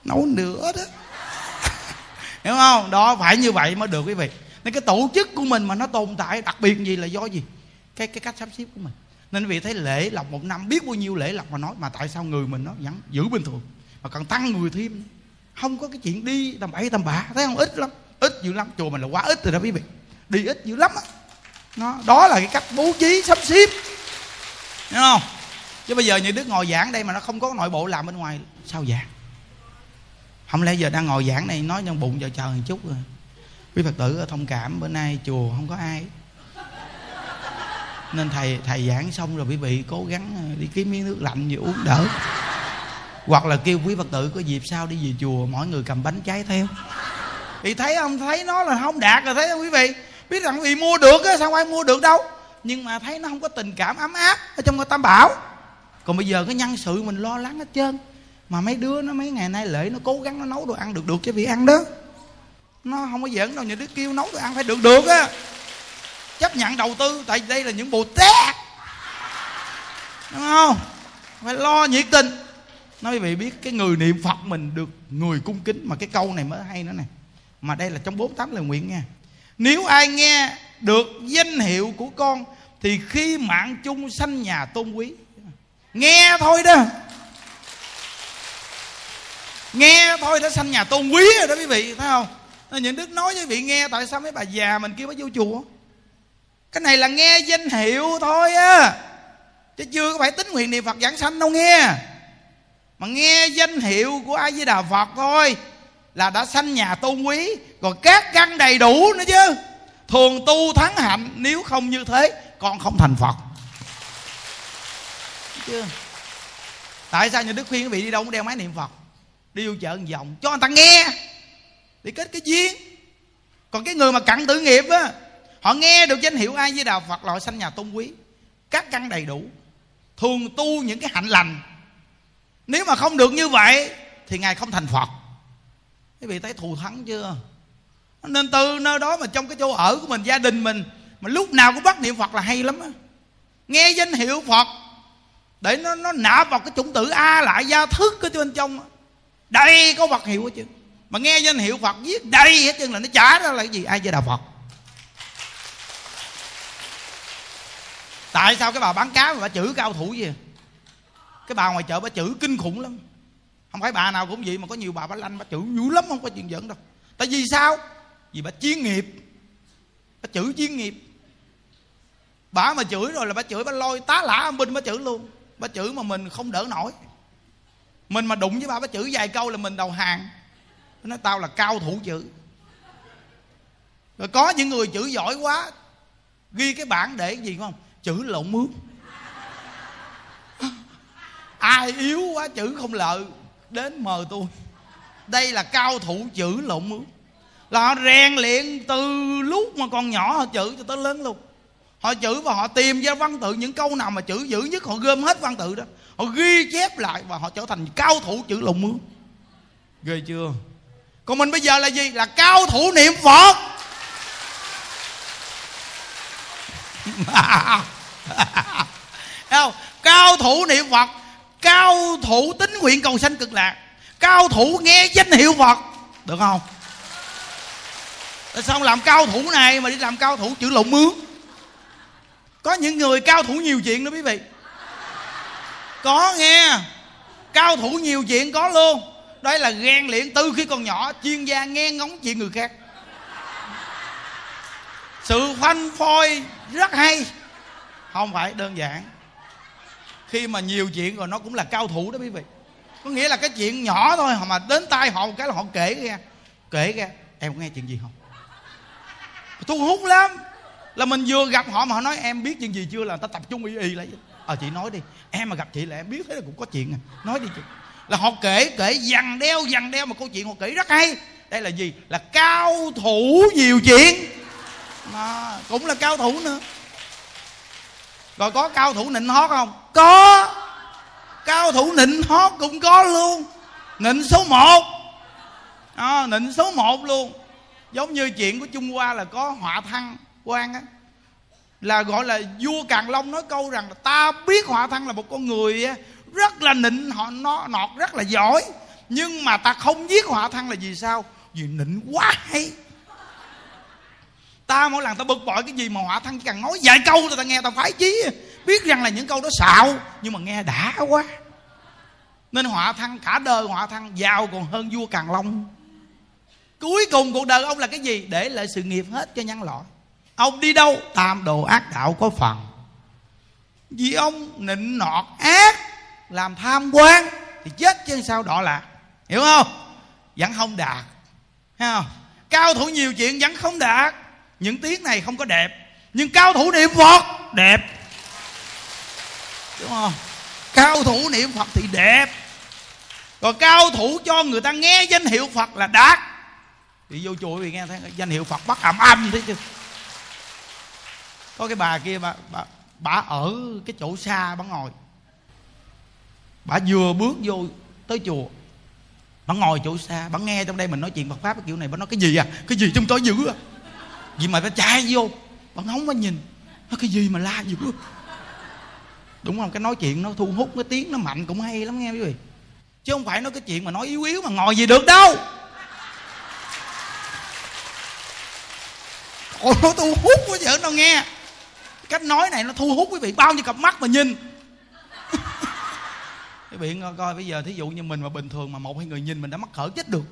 Nấu nữa đó. [laughs] Hiểu không? Đó phải như vậy mới được quý vị. Nên cái tổ chức của mình mà nó tồn tại đặc biệt gì là do gì? Cái cái cách sắp xếp của mình. Nên quý vị thấy lễ lọc một năm biết bao nhiêu lễ lọc mà nói mà tại sao người mình nó vẫn giữ bình thường mà còn tăng người thêm không có cái chuyện đi tầm bảy tầm bạ. Thấy không? Ít lắm. Ít dữ lắm. Chùa mình là quá ít rồi đó quý vị. Đi ít dữ lắm á. Nó, đó là cái cách bố trí sắp xếp. Hiểu không? Chứ bây giờ những đứa ngồi giảng đây mà nó không có nội bộ làm bên ngoài, sao giảng? Không lẽ giờ đang ngồi giảng này nói trong bụng giờ chờ một chút rồi. Quý phật tử thông cảm, bữa nay chùa không có ai. Nên thầy thầy giảng xong rồi quý vị cố gắng ờ, đi kiếm miếng nước lạnh gì uống đỡ hoặc là kêu quý phật tử có dịp sao đi về chùa, mỗi người cầm bánh trái theo. Thì thấy không thấy nó là không đạt rồi, thấy không quý vị? Biết rằng vì mua được á, sao ai mua được đâu? Nhưng mà thấy nó không có tình cảm ấm áp ở trong cái tam bảo. Còn bây giờ cái nhân sự mình lo lắng hết trơn. Mà mấy đứa nó mấy ngày nay lễ, nó cố gắng nó nấu đồ ăn được được cho vị ăn đó. Nó không có giỡn đâu, những đứa kêu nấu đồ ăn phải được được á. Chấp nhận đầu tư, tại đây là những bồ tát. Đúng không? Phải lo nhiệt tình nói quý vị biết cái người niệm phật mình được người cung kính. Mà cái câu này mới hay nữa này mà đây là trong bốn tám lời nguyện nha. Nếu ai nghe được danh hiệu của con, thì khi mạng chung sanh nhà tôn quý. Nghe thôi đó. Nghe thôi đã sanh nhà tôn quý rồi đó quý vị, thấy không? Những đức nói với quý vị nghe, tại sao mấy bà già mình kêu mới vô chùa? Cái này là nghe danh hiệu thôi á. Chứ chưa có phải tính nguyện niệm phật giảng sanh đâu nghe mà nghe danh hiệu của ai với đà phật thôi là đã sanh nhà tôn quý. Còn các căn đầy đủ nữa chứ. Thường tu thắng hạnh, nếu không như thế, con không thành phật. Chưa? Tại sao nhà đức khuyên quý vị đi đâu cũng đeo máy niệm phật? Đi vô chợ vòng, cho người ta nghe. Để kết cái duyên. Còn cái người mà cặn tử nghiệp á, họ nghe được danh hiệu ai với đà phật là họ sanh nhà tôn quý. Các căn đầy đủ. Thường tu những cái hạnh lành nếu mà không được như vậy, thì ngài không thành phật. Quý vị thấy thù thắng chưa? Nên từ nơi đó mà trong cái chỗ ở của mình, gia đình mình, mà lúc nào cũng bắt niệm phật là hay lắm á. Nghe danh hiệu phật, để nó nó nạp vào cái chủng tử a lại, gia thức ở bên trong đây có vật hiệu hết chứ. Mà nghe danh hiệu phật viết đây hết trơn là nó trả ra là cái gì? Ai với đạo phật. Tại sao cái bà bán cá mà bà chữ cao thủ gì? Cái bà ngoài chợ bà chữ kinh khủng lắm. Không phải bà nào cũng vậy, mà có nhiều bà bà lanh, bà chữ dữ lắm, không có chuyện giỡn đâu. Tại vì sao? Vì bà chuyên nghiệp. Bà chữ chuyên nghiệp. Bà mà chửi rồi là bà chửi, bà lôi tá lả âm binh bà chửi luôn. Bà chửi mà mình không đỡ nổi. Mình mà đụng với bà bà chửi vài câu là mình đầu hàng. Bà nói, tao là cao thủ chữ. Rồi có những người chữ giỏi quá, ghi cái bảng để gì không? Chữ lộn mướn ai yếu quá chữ không lợi đến mời tôi. Đây là cao thủ chữ lộn mướn. Là họ rèn luyện từ lúc mà còn nhỏ họ chữ cho tới lớn luôn. Họ chữ và họ tìm ra văn tự những câu nào mà chữ dữ nhất họ gom hết văn tự đó. Họ ghi chép lại và họ trở thành cao thủ chữ lộn mướn. Ghê chưa? Còn mình bây giờ là gì? Là cao thủ niệm phật. [laughs] Không? Cao thủ niệm phật cao thủ tính nguyện cầu sanh cực lạc. Cao thủ nghe danh hiệu phật. Được không? Tại sao làm cao thủ này mà đi làm cao thủ chữ lộn mướn? Có những người cao thủ nhiều chuyện đó quý vị. Có nghe. Cao thủ nhiều chuyện có luôn. Đây là ghen luyện từ khi còn nhỏ, chuyên gia nghe ngóng chuyện người khác. Sự phanh phôi rất hay. Không phải đơn giản khi mà nhiều chuyện rồi nó cũng là cao thủ đó quý vị. Có nghĩa là cái chuyện nhỏ thôi mà đến tay họ một cái là họ kể ra. Kể ra, em có nghe chuyện gì không? Thu hút lắm. Là mình vừa gặp họ mà họ nói, em biết chuyện gì chưa? Là ta tập trung y y lại. Ờ chị nói đi. Em mà gặp chị là em biết thế là cũng có chuyện à. Nói đi chị. Là họ kể kể, dằn đeo dằn đeo mà câu chuyện họ kể rất hay. Đây là gì? Là cao thủ nhiều chuyện. Mà cũng là cao thủ nữa rồi có cao thủ nịnh hót không? Có. Cao thủ nịnh hót cũng có luôn. Nịnh số 1 à, nịnh số 1 luôn. Giống như chuyện của trung hoa là có họa thăng quan á. Là gọi là vua càng long nói câu rằng là ta biết họa thăng là một con người rất là nịnh họ nó nọt rất là giỏi. Nhưng mà ta không giết họa thăng là vì sao? Vì nịnh quá hay ta mỗi lần ta bực bội cái gì mà họa thân chỉ cần nói vài câu là ta nghe ta phái chí. Biết rằng là những câu đó xạo, nhưng mà nghe đã quá. Nên họa thân cả đời họa thân, giàu còn hơn vua càng long. Cuối cùng cuộc đời ông là cái gì? Để lại sự nghiệp hết cho nhân loại. Ông đi đâu? Tam đồ ác đạo có phần. Vì ông nịnh nọt ác, làm tham quan, thì chết chứ sao đọ lạc. Hiểu không? Vẫn không đạt. Thấy không? Cao thủ nhiều chuyện vẫn không đạt những tiếng này không có đẹp nhưng cao thủ niệm phật đẹp. Đúng không? Cao thủ niệm phật thì đẹp. Còn cao thủ cho người ta nghe danh hiệu phật là đạt. Thì vô chùa vì nghe thấy danh hiệu phật bắt ầm âm thế chứ. Có cái bà kia bà, bà, bà ở cái chỗ xa bà ngồi. Bà vừa bước vô tới chùa bà ngồi chỗ xa bà nghe trong đây mình nói chuyện Phật pháp cái kiểu này bà nói cái gì à? Cái gì trong tối dữ à? Gì mà phải chạy vô bà ngóng bà nhìn. Nó cái gì mà la dữ đúng không? Cái nói chuyện nó thu hút, cái tiếng nó mạnh cũng hay lắm nghe quý vị. Chứ không phải nói cái chuyện mà nói yếu yếu mà ngồi gì được đâu. Ôi, nó thu hút quá vợ đâu nghe. Cách nói này nó thu hút quý vị bao nhiêu cặp mắt mà nhìn. [laughs] Quý vị coi, bây giờ thí dụ như mình mà bình thường mà một hai người nhìn mình đã mắc cỡ chết được.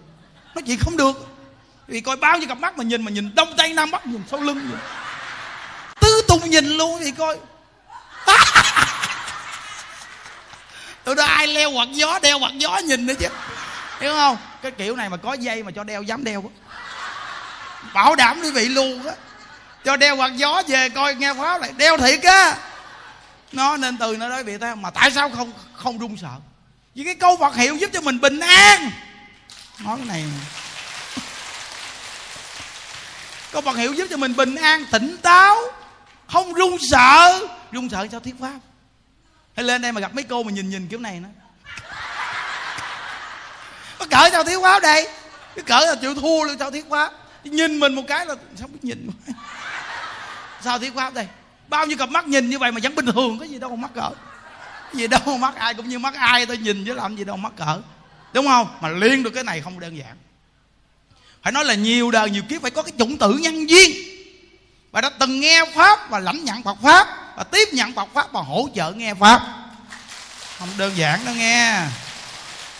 Nói chuyện không được thì coi bao nhiêu cặp mắt mà nhìn mà nhìn đông tây nam bắc, nhìn sau lưng nhìn. tứ tung nhìn luôn thì coi. [laughs] Tụi đó ai leo quạt gió, đeo quạt gió nhìn nữa chứ. Hiểu không? Cái kiểu này mà có dây mà cho đeo dám đeo. Bảo đảm quý vị luôn á. Cho đeo quạt gió về coi, nghe pháo lại đeo thiệt á. Nó nên từ nó nói bị ta, mà tại sao không không run sợ? Vì cái câu Phật hiệu giúp cho mình bình an. Nói cái này câu Phật hiệu giúp cho mình bình an, tỉnh táo, không run sợ. Run sợ sao thuyết pháp? Hay lên đây mà gặp mấy cô mà nhìn nhìn kiểu này nó có cỡ sao thuyết pháp đây? Cái cỡ là chịu thua luôn sao thuyết pháp? Nhìn mình một cái là sao biết nhìn sao thuyết pháp đây? Bao nhiêu cặp mắt nhìn như vậy mà vẫn bình thường có gì đâu mà mắc cỡ. Gì đâu mà mắc ai, cũng như mắc ai tôi nhìn chứ làm gì đâu mắc cỡ. Đúng không? Mà liên được cái này không đơn giản phải nói là nhiều đời, nhiều kiếp phải có cái chủng tử nhân duyên. Và đã từng nghe pháp và lãnh nhận Phật pháp và tiếp nhận Phật pháp và hỗ trợ nghe pháp. Không đơn giản đâu nghe.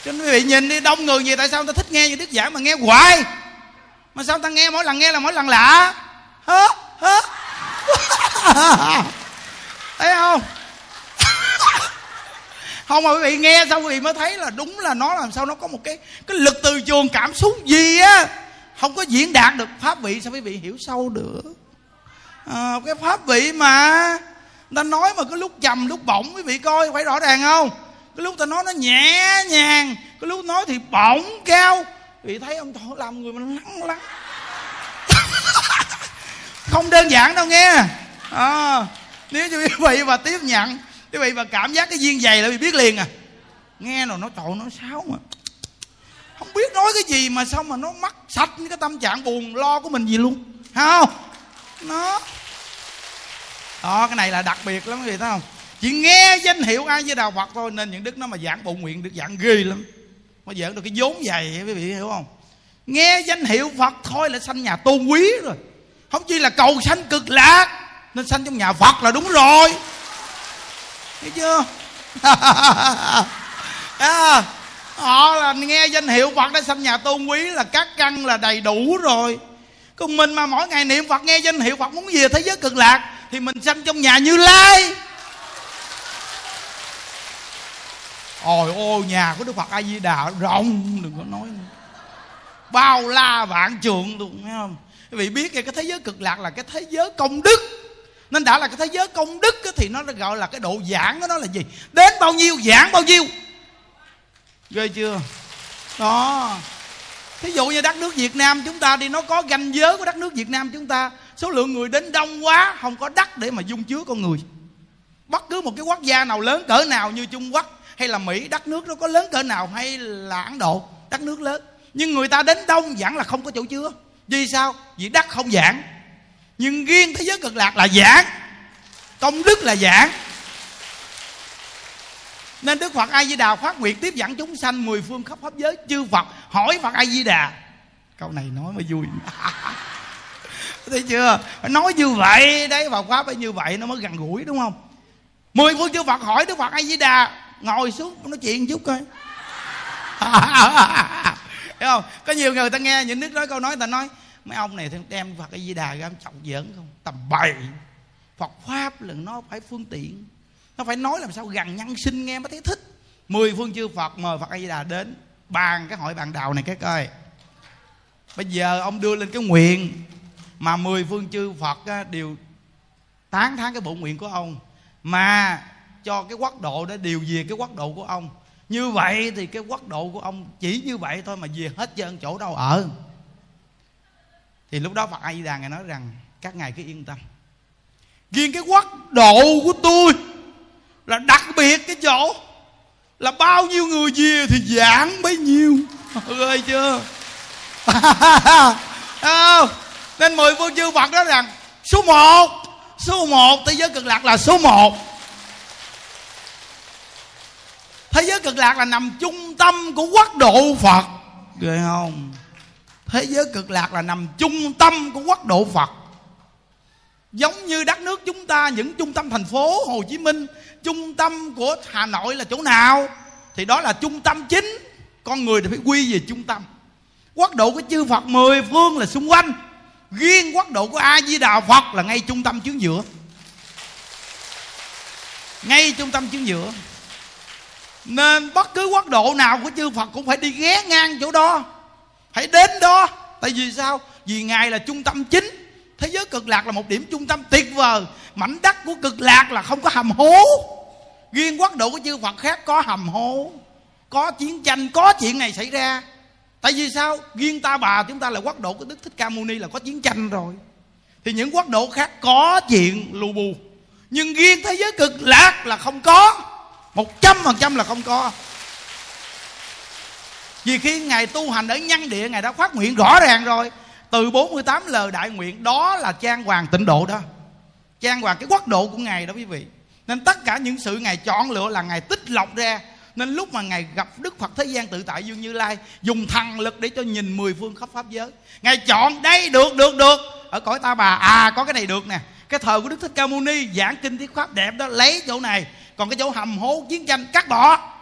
Cho nên quý vị nhìn đi, đông người gì tại sao người ta thích nghe như đức giảng mà nghe hoài? Mà sao ta nghe mỗi lần nghe là mỗi lần lạ? Hớ hớ. [laughs] Thấy không? [laughs] Không mà quý vị nghe xong quý vị mới thấy là đúng là nó làm sao nó có một cái cái lực từ trường cảm xúc gì á không có diễn đạt được pháp vị sao quý vị hiểu sâu được? À, cái pháp vị mà ta nói mà cái lúc trầm lúc bổng quý vị coi phải rõ ràng không? Cái lúc ta nói nó nhẹ nhàng cái lúc nói thì bổng cao vị thấy ông thôi làm người mình lắng lắng. [laughs] Không đơn giản đâu nghe. À, nếu như quý vị mà tiếp nhận quý vị mà cảm giác cái duyên dày là bị biết liền à. Nghe rồi nó trộn nó sáo mà không biết nói cái gì mà sao mà nó mắc sạch những cái tâm trạng buồn lo của mình gì luôn. Không? Nó. Đó cái này là đặc biệt lắm quý vị thấy không? Chỉ nghe danh hiệu ai với đạo phật thôi nên những đức nó mà giảng bộ nguyện được giảng ghê lắm. Mà giảng được cái vốn dày quý vị hiểu không? Nghe danh hiệu phật thôi là sanh nhà tôn quý rồi. Không chỉ là cầu sanh cực lạc nên sanh trong nhà phật là đúng rồi. Thấy chưa? [laughs] À, họ là nghe danh hiệu phật đã sanh nhà tôn quý là các căn là đầy đủ rồi. Còn mình mà mỗi ngày niệm phật, nghe danh hiệu phật muốn về thế giới cực lạc, thì mình sanh trong nhà như lai. Ôi ôi nhà của đức phật a di đà rộng, đừng có nói nữa. bao la vạn trượng luôn nghe không? Quý vị biết cái thế giới cực lạc là cái thế giới công đức. Nên đã là cái thế giới công đức thì nó gọi là cái độ giảng của nó là gì? Đến bao nhiêu, giảng bao nhiêu? Ghê chưa? Đó. Thí dụ như đất nước việt nam chúng ta đi, nó có ranh giới của đất nước việt nam chúng ta, số lượng người đến đông quá, không có đất để mà dung chứa con người. Bất cứ một cái quốc gia nào lớn cỡ nào như trung quốc hay là mỹ, đất nước nó có lớn cỡ nào hay là ấn độ, đất nước lớn. Nhưng người ta đến đông vẫn là không có chỗ chứa. Vì sao? Vì đất không giảng. Nhưng riêng thế giới cực lạc là giảng. Công đức là giảng nên đức phật a di đà phát nguyện tiếp dẫn chúng sanh mười phương khắp pháp giới chư phật hỏi phật a di đà câu này nói mới vui. [laughs] Thấy chưa? Nói như vậy, đấy và pháp phải như vậy nó mới gần gũi, đúng không? Mười phương chư phật hỏi đức phật a di đà ngồi xuống, nói chuyện chút coi. [laughs] Thấy không? Có nhiều người ta nghe những nước nói câu nói ta nói, mấy ông này đem phật a di đà ra trọng giỡn không? Tầm bậy. Phật pháp là nó phải phương tiện nó phải nói làm sao gần nhân sinh nghe mới thấy thích. Mười phương chư phật mời phật a di đà đến, bàn cái hội bàn đào này cái coi bây giờ ông đưa lên cái nguyện mà mười phương chư phật đều tán thán cái bộ nguyện của ông, mà cho cái quốc độ đó điều về cái quốc độ của ông. Như vậy thì cái quốc độ của ông chỉ như vậy thôi mà về hết trơn chỗ đâu ở. Thì lúc đó phật a di đà ngài nói rằng, các ngài cứ yên tâm. Riêng cái quốc độ của tôi là đặc biệt cái chỗ. Là bao nhiêu người về thì giảng bấy nhiêu. Ơi chưa? [laughs] Nên mười phương chư phật đó rằng, số một số một, thế giới cực lạc là số một. Thế giới cực lạc là nằm trung tâm của quốc độ phật. Ghê không? Thế giới cực lạc là nằm trung tâm của quốc độ phật giống như đất nước chúng ta, những trung tâm thành phố hồ chí minh, trung tâm của hà nội là chỗ nào, thì đó là trung tâm chính. Con người thì phải quy về trung tâm. Quốc độ của chư phật mười phương là xung quanh. Riêng quốc độ của a di đà phật là ngay trung tâm chướng giữa. Ngay trung tâm chướng giữa. Nên bất cứ quốc độ nào của chư phật cũng phải đi ghé ngang chỗ đó. Phải đến đó. Tại vì sao? Vì ngài là trung tâm chính thế giới cực lạc là một điểm trung tâm tuyệt vời. Mảnh đất của cực lạc là không có hầm hố. Riêng quốc độ của chư phật khác có hầm hố. Có chiến tranh, có chuyện này xảy ra. Tại vì sao? Riêng ta bà chúng ta là quốc độ của đức thích ca mâu ni là có chiến tranh rồi. Thì những quốc độ khác có chuyện lù bù nhưng riêng thế giới cực lạc là không có. Một trăm phần trăm là không có. Vì khi ngài tu hành ở nhân địa, ngài đã phát nguyện rõ ràng rồi từ 48 lời đại nguyện, đó là trang hoàng tịnh độ đó. Trang hoàng cái quốc độ của ngài đó quý vị. Nên tất cả những sự ngài chọn lựa là ngài tích lọc ra. Nên lúc mà ngài gặp đức phật thế gian tự tại dương như lai, dùng thần lực để cho nhìn mười phương khắp pháp giới. Ngài chọn, đây, được được được. Ở cõi ta bà à có cái này được nè. Cái thời của đức thích ca mâu ni giảng kinh thuyết pháp đẹp đó, lấy chỗ này. Còn cái chỗ hầm hố chiến tranh, cắt bỏ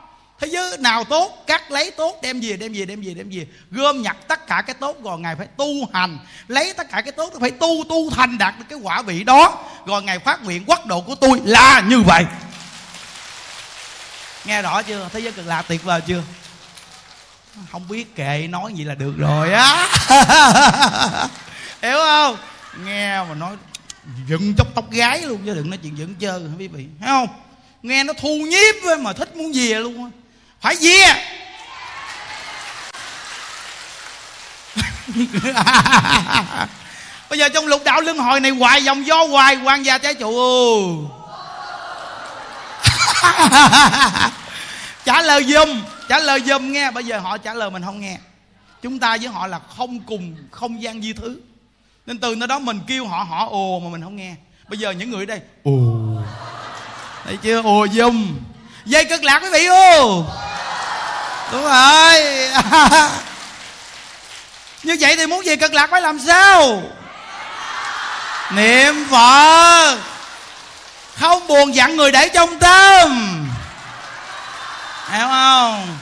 thế giới nào tốt cắt lấy tốt, đem về đem về đem về đem về. Gom nhặt tất cả cái tốt, rồi ngài phải tu hành. Lấy tất cả cái tốt, phải tu tu thành đạt được cái quả vị đó. Rồi ngài phát nguyện quốc độ của tôi là như vậy. Nghe rõ chưa? Thế giới cực lạc tuyệt vời chưa? Không biết kệ nói gì là được rồi á. [laughs] Hiểu không? Nghe mà nói dựng chốc tóc gái luôn chứ đừng nói chuyện dựng chơi quý vị thấy không? Nghe nó thu nhiếp mà thích muốn về luôn phải về [laughs] bây giờ trong lục đạo luân hồi này hoài dòng do hoài quan gia trái chủ. [laughs] Trả lời dùm trả lời dùm nghe. Bây giờ họ trả lời mình không nghe. Chúng ta với họ là không cùng không gian di thứ. Nên từ nơi đó mình kêu họ họ ồ mà mình không nghe. Bây giờ những người ở đây ồ. Thấy chưa? Ồ dùm dây cực lạc quý vị ô đúng rồi. [laughs] Như vậy thì muốn gì cực lạc phải làm sao? Niệm phật. Không buồn dặn người để trong tâm. Hiểu không?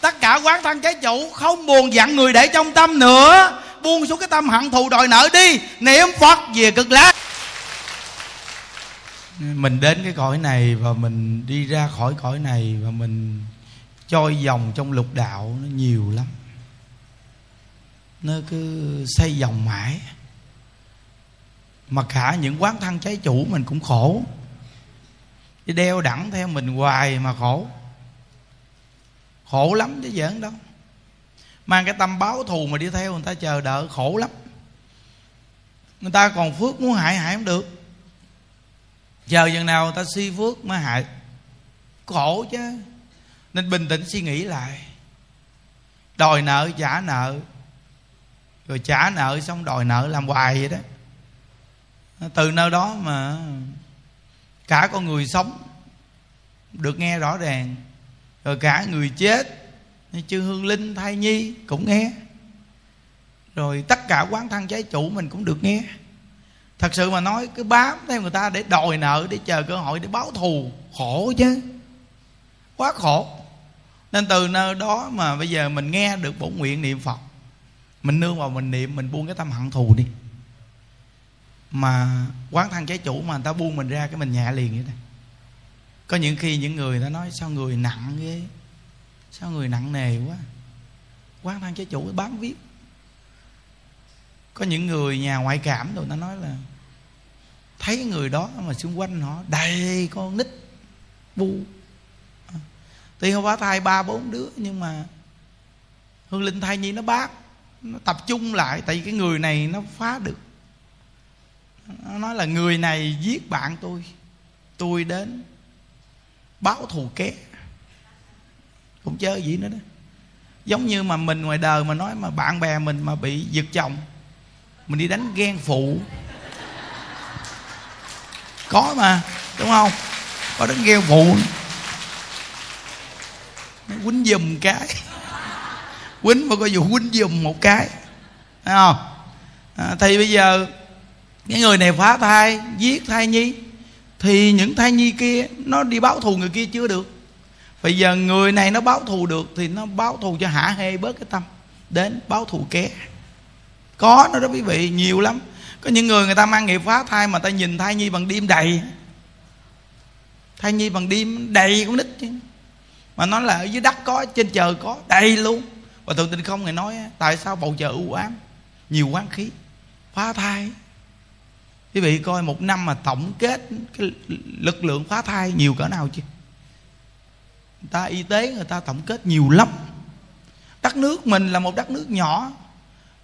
Tất cả quán thân trái chủ không buồn dặn người để trong tâm nữa. Buông xuống cái tâm hận thù đòi nợ đi. Niệm phật về cực lạc. Mình đến cái cõi này và mình đi ra khỏi cõi này và mình trôi vòng trong lục đạo nó nhiều lắm. Nó cứ xây vòng mãi. Mà cả những quán thân trái chủ mình cũng khổ. Đi đeo đẳng theo mình hoài mà khổ. Khổ lắm chứ giỡn đâu. Mang cái tâm báo thù mà đi theo người ta chờ đợi khổ lắm. Người ta còn phước muốn hại hại không được. Chờ chừng nào người ta suy phước mới hại. Khổ chứ nên bình tĩnh suy nghĩ lại. Đòi nợ trả nợ. Rồi trả nợ xong đòi nợ làm hoài vậy đó. Từ nơi đó mà cả con người sống được nghe rõ ràng. Rồi cả người chết chư hương linh, thai nhi cũng nghe. Rồi tất cả quán thân trái chủ mình cũng được nghe. Thật sự mà nói, cứ bám theo người ta để đòi nợ, để chờ cơ hội để báo thù. Khổ chứ. Quá khổ nên từ nơi đó mà bây giờ mình nghe được bổn nguyện niệm phật, mình nương vào mình niệm, mình buông cái tâm hận thù đi. Mà quán thân trái chủ mà người ta buông mình ra cái mình nhẹ liền vậy đó. Có những khi những người ta nói, sao người nặng ghê? Sao người nặng nề quá? Quán thân trái chủ bám viết có những người nhà ngoại cảm rồi ta nói là thấy người đó mà xung quanh họ, đầy con nít, bu tuy không có thai ba, bốn đứa, nhưng mà hương linh thai nhi nó bác, nó tập trung lại, tại vì cái người này nó phá được. Nó nói là người này giết bạn tôi tôi đến báo thù ké. Cũng chơi gì nữa đó. Giống như mà mình ngoài đời mà nói mà bạn bè mình mà bị giật chồng, mình đi đánh ghen phụ. Có mà, đúng không? Có đánh ghen phụ quýnh giùm cái. Quýnh mà có dù quýnh giùm một cái. Thấy không? À, thì bây giờ cái người này phá thai giết thai nhi thì những thai nhi kia nó đi báo thù người kia chưa được. Bây giờ người này nó báo thù được thì nó báo thù cho hả hê bớt cái tâm đến báo thù ké. Có nó đó quý vị nhiều lắm. Có những người người ta mang nghiệp phá thai mà ta nhìn thai nhi bằng đêm đầy. Thai nhi bằng đêm đầy con nít chứ mà nó là ở dưới đất có, trên trời có, đầy luôn. Và thượng tinh không người nói, tại sao bầu trời u ám, nhiều quán khí, phá thai? Quý vị coi một năm mà tổng kết cái lực lượng phá thai nhiều cỡ nào chứ người ta y tế người ta tổng kết nhiều lắm. Đất nước mình là một đất nước nhỏ,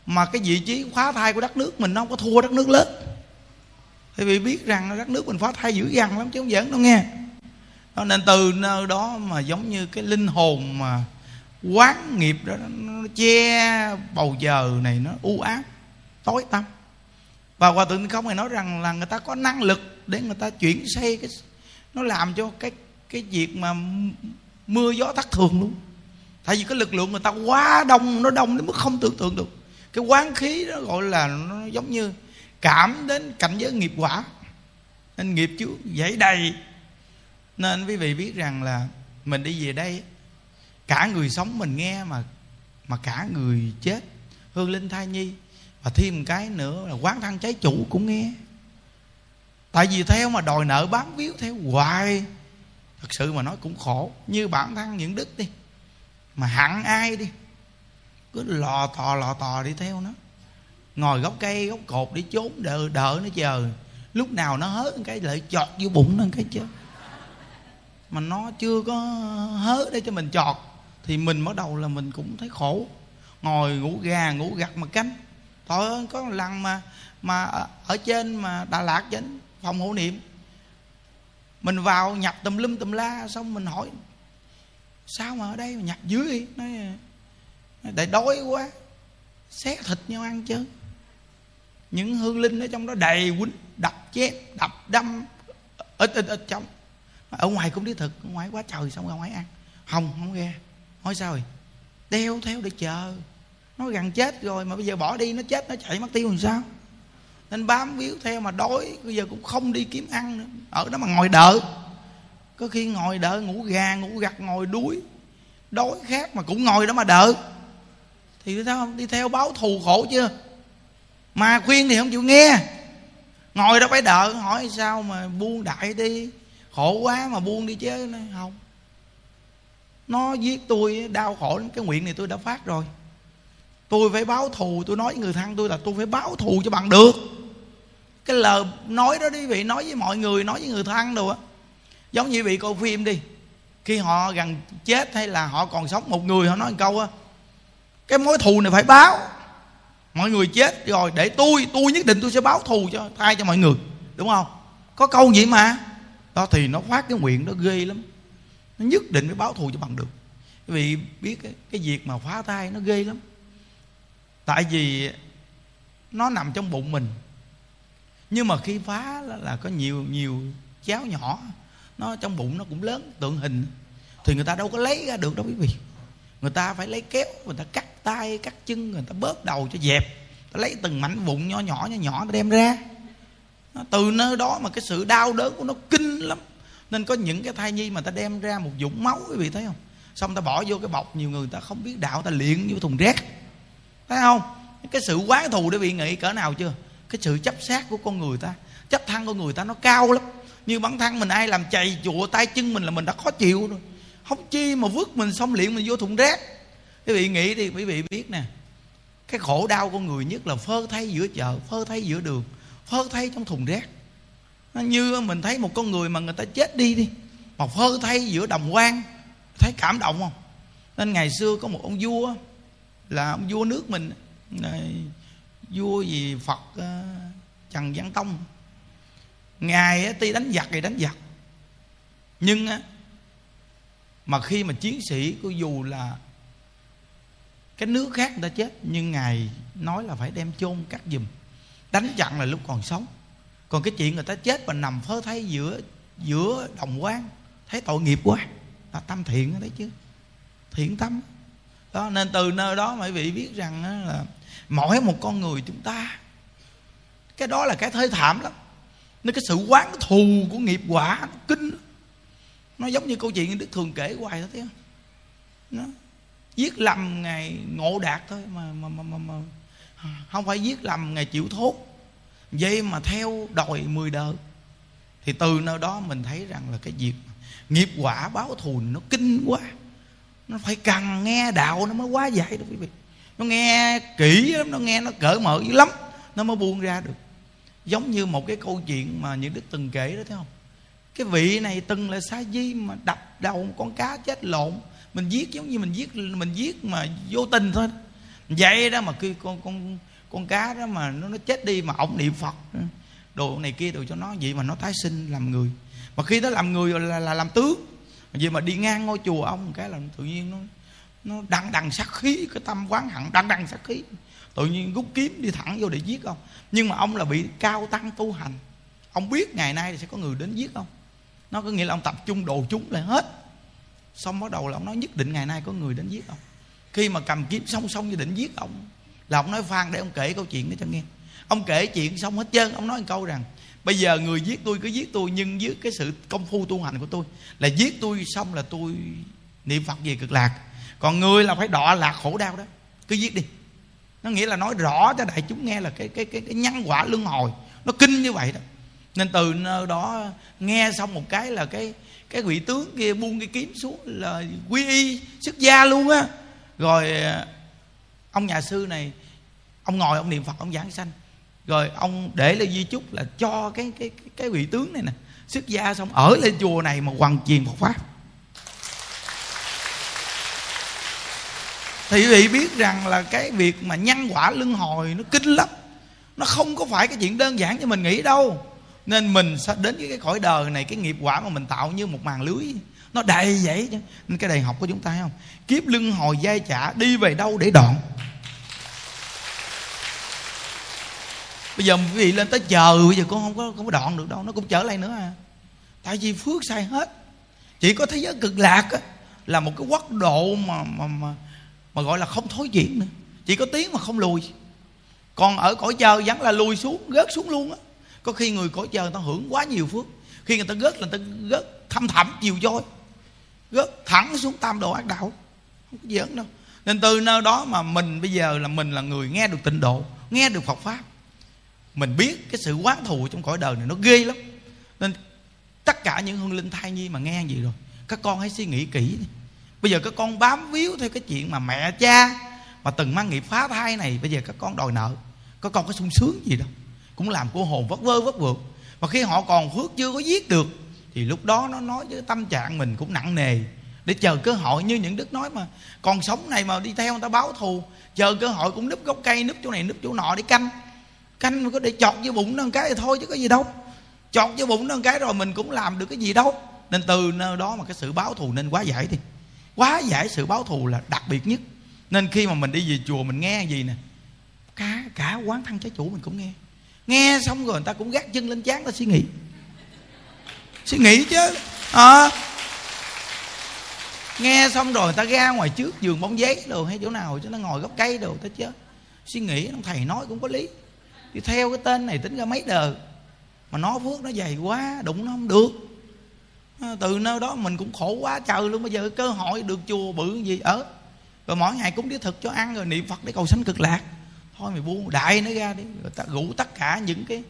mà cái vị trí phá thai của đất nước mình nó không có thua đất nước lớn. Thì vì biết rằng đất nước mình phá thai dữ dằn lắm chứ không giỡn đâu nghe nó nên từ nơi đó mà giống như cái linh hồn mà quán nghiệp đó, nó che bầu trời này, nó u ám, tối tăm. Và hòa thượng không hề nói rằng là người ta có năng lực để người ta chuyển xây cái, nó làm cho cái cái việc mà mưa gió thất thường luôn. Tại vì cái lực lượng người ta quá đông, nó đông đến mức không tưởng tượng được. Cái quán khí đó gọi là nó giống như cảm đến cảnh giới nghiệp quả. Nên nghiệp chứ dễ đầy nên quý vị biết rằng là mình đi về đây cả người sống mình nghe mà mà cả người chết. Hương linh thai nhi và thêm một cái nữa là quán thân trái chủ cũng nghe. Tại vì theo mà đòi nợ bám víu theo hoài, thật sự mà nói cũng khổ. Như bản thân những đức đi, mà hẳn ai đi, cứ lò tò lò tò đi theo nó. Ngồi gốc cây, gốc cột để trốn đợi đợi nó chờ. Lúc nào nó hớt cái lại chọt vô bụng nó cái chứ mà nó chưa có hớ để cho mình chọt, thì mình bắt đầu là mình cũng thấy khổ. Ngồi ngủ gà, ngủ gặt mà cánh. Thôi ơi có lần mà mà ở trên mà đà lạt trên phòng hộ niệm. Mình vào nhập tùm lum tùm la, xong mình hỏi, sao mà ở đây mà nhập dưới nói để đói quá, xé thịt nhau ăn chứ. Những hương linh ở trong đó đầy quýnh, đập chét đập đâm, ít ít ít trong ở ngoài cũng đi thực ở ngoài quá trời xong ra ngoài ăn. Không không nghe. Hỏi sao rồi đeo theo để chờ. Nó gần chết rồi mà bây giờ bỏ đi, nó chết, nó chạy mất tiêu làm sao? Nên bám víu theo mà đói. Bây giờ cũng không đi kiếm ăn nữa. Ở đó mà ngồi đợi. Có khi ngồi đợi, ngủ gà, ngủ gặt, ngồi đuối. Đói khát mà cũng ngồi đó mà đợi. Thì sao không? Đi theo báo thù khổ chưa? Mà khuyên thì không chịu nghe. Ngồi đó phải đợi, hỏi sao mà buông đại đi khổ quá mà buông đi chứ nói không. Nó giết tôi, đau khổ cái nguyện này tôi đã phát rồi. Tôi phải báo thù, tôi nói với người thân tôi là tôi phải báo thù cho bằng được. Cái lời nói đó đi, vị nói với mọi người, nói với người thân đồ á. Giống như vị coi phim đi. Khi họ gần chết hay là họ còn sống một người, họ nói một câu á. Cái mối thù này phải báo. Mọi người chết rồi, để tôi tôi nhất định tôi sẽ báo thù cho thay cho mọi người. Đúng không? Có câu gì mà? Đó thì nó phát cái nguyện đó ghê lắm. Nó nhất định phải báo thù cho bằng được. Vì biết cái, cái việc mà phá thai nó ghê lắm. Tại vì nó nằm trong bụng mình. Nhưng mà khi phá là, là có nhiều nhiều cháo nhỏ. Nó trong bụng nó cũng lớn tượng hình. Thì người ta đâu có lấy ra được đâu quý vị. Người ta phải lấy kéo người ta cắt tay cắt chân người ta bớt đầu cho dẹp. Ta lấy từng mảnh vụn nhỏ nhỏ nhỏ nhỏ ta đem ra từ nơi đó mà cái sự đau đớn của nó kinh lắm. Nên có những cái thai nhi mà ta đem ra một dũng máu, quý vị thấy không? Xong ta bỏ vô cái bọc, nhiều người ta không biết đạo, ta luyện vô thùng rác. Thấy không? Cái sự quán thù để bị nghĩ cỡ nào chưa? Cái sự chấp sát của con người ta, chấp thân con người ta nó cao lắm. Như bản thân mình ai làm chày chùa, tay chân mình là mình đã khó chịu rồi. Không chi mà vứt mình xong luyện mình vô thùng rác. Quý vị nghĩ đi, quý vị biết nè. Cái khổ đau con người nhất là phơ thay giữa chợ, phơ thay giữa đường phơ thay trong thùng rác. Như mình thấy một con người mà người ta chết đi đi, mà phơ thay giữa đồng quan thấy cảm động không? Nên ngày xưa có một ông vua, là ông vua nước mình vua gì phật ờ, trần văn tông. Ngài tuy đánh giặc thì đánh giặc. Nhưng mà khi mà chiến sĩ của dù là cái nước khác người ta chết, nhưng ngài nói là phải đem chôn cắt giùm đánh chặn là lúc còn sống. Còn cái chuyện người ta chết và nằm phơ thay giữa giữa đồng quan thấy tội nghiệp quá. Là tâm thiện đấy chứ. Thiện tâm. Đó nên từ nơi đó mọi vị biết rằng là mỗi một con người chúng ta cái đó là cái thê thảm lắm. Nên cái sự quán thù của nghiệp quả nó kinh nó giống như câu chuyện đức thường kể hoài thôi thấy không? Nó giết lầm ngày ngộ đạt thôi mà mà mà mà, mà không phải giết lầm ngày chịu thốt. Vậy mà theo đòi mười đời thì từ nơi đó mình thấy rằng là cái việc nghiệp quả báo thù nó kinh quá. Nó phải cần nghe đạo nó mới quá dạy được quý vị. Nó nghe kỹ lắm, nó nghe nó cởi mở dữ lắm, nó mới buông ra được. Giống như một cái câu chuyện mà những đức từng kể đó, thấy không? Cái vị này từng là sa di mà đập đầu một con cá chết lộn. Mình giết giống như mình giết mình giết mà vô tình thôi vậy đó mà khi con con con cá đó mà nó nó chết đi mà ổng niệm phật. Đồ này kia đồ cho nó vậy mà nó tái sinh làm người. Mà khi nó làm người là, là làm tướng. Vậy mà đi ngang ngôi chùa ông cái là tự nhiên nó nó đằng đằng sát khí cái tâm quán hận đằng đằng sát khí. Tự nhiên rút kiếm đi thẳng vô để giết ông. Nhưng mà ông là bị cao tăng tu hành. Ông biết ngày nay thì sẽ có người đến giết ông. Nó có nghĩa là ông tập trung đồ chúng lại hết. Xong bắt đầu là ông nói nhất định ngày nay có người đến giết ông khi mà cầm kiếm song song như định giết ông là ông nói phan để ông kể câu chuyện đó cho nghe. Ông kể chuyện xong hết trơn ông nói một câu rằng bây giờ người giết tôi cứ giết tôi nhưng với cái sự công phu tu hành của tôi là giết tôi xong là tôi niệm phật về cực lạc. Còn người là phải đọa lạc khổ đau đó cứ giết đi. Nó nghĩa là nói rõ cho đại chúng nghe là cái cái cái, cái nhân quả luân hồi. Nó kinh như vậy đó. Nên từ nơi đó nghe xong một cái là cái cái vị tướng kia buông cái kiếm xuống là quy y xuất gia luôn á rồi ờ, ông nhà sư này ông ngồi ông niệm phật ông giảng sanh. Rồi ông để lại di chúc là cho cái cái cái, vị tướng này nè xuất gia xong ở lên chùa này mà hoàn truyền Phật pháp. Thì quý vị biết rằng là cái việc mà nhân quả luân hồi nó kinh lắm. Nó không có phải cái chuyện đơn giản như mình nghĩ đâu. Nên mình sẽ đến với cái cõi đời này cái nghiệp quả mà mình tạo như một màn lưới nó đầy vậy chứ. Nên cái đại học của chúng ta thấy không? Kiếp lưng hồi dai trả đi về đâu để đoạn. Bây giờ quý vị lên tới chờ bây giờ con không có không có đoạn được đâu nó cũng trở lại nữa à. Tại vì phước sai hết. Chỉ có thế giới cực lạc á, là một cái quốc độ mà mà mà mà gọi là không thối diễn nữa. Chỉ có tiếng mà không lùi. Còn ở cõi chờ vẫn là lùi xuống gớt xuống luôn á. Có khi người cõi chờ người ta hưởng quá nhiều phước. Khi người ta gớt là người ta gớt thâm thẳm chiều voi rớt thẳng xuống tam độ ác đạo. Không có giỡn đâu. Nên từ nơi đó mà mình bây giờ là mình là người nghe được tịnh độ, nghe được phật pháp. Mình biết cái sự quán thù trong cõi đời này nó ghê lắm. Nên tất cả những hương linh thai nhi mà nghe gì rồi, các con hãy suy nghĩ kỹ đi. Bây giờ các con bám víu theo cái chuyện mà mẹ cha mà từng mang nghiệp phá thai này, bây giờ các con đòi nợ. Các con có sung sướng gì đâu. Cũng làm cô hồn vất vơ vất vượt. Và khi họ còn phước chưa có giết được thì lúc đó nó nói với tâm trạng mình cũng nặng nề. Để chờ cơ hội như những đức nói mà, còn sống này mà đi theo người ta báo thù, chờ cơ hội cũng núp gốc cây, núp chỗ này, núp chỗ nọ để canh. Canh có để chọt vô bụng nó một cái thì thôi chứ có gì đâu. Chọt vô bụng nó một cái rồi mình cũng làm được cái gì đâu. Nên từ nơi đó mà cái sự báo thù nên quá giải đi. Quá giải sự báo thù là đặc biệt nhất. Nên khi mà mình đi về chùa mình nghe gì nè, cả cả quán thân trái chủ mình cũng nghe. Nghe xong rồi người ta cũng gác chân lên chán ta suy nghĩ suy nghĩ chứ. À, nghe xong rồi người ta ra ngoài trước giường bóng giấy đồ hay chỗ nào cho nó ngồi gốc cây đồ ta chứ suy nghĩ ông thầy nói cũng có lý. Thì theo cái tên này tính ra mấy đời mà nó phước nó dày quá đụng nó không được. Ờ, từ nơi đó mình cũng khổ quá trời luôn. Bây giờ cơ hội được chùa bự gì? Ở rồi mỗi ngày cũng đi thực cho ăn rồi niệm phật để cầu sanh cực lạc. Thôi mày buông đại nó ra đi. Rồi ta rủ tất cả những cái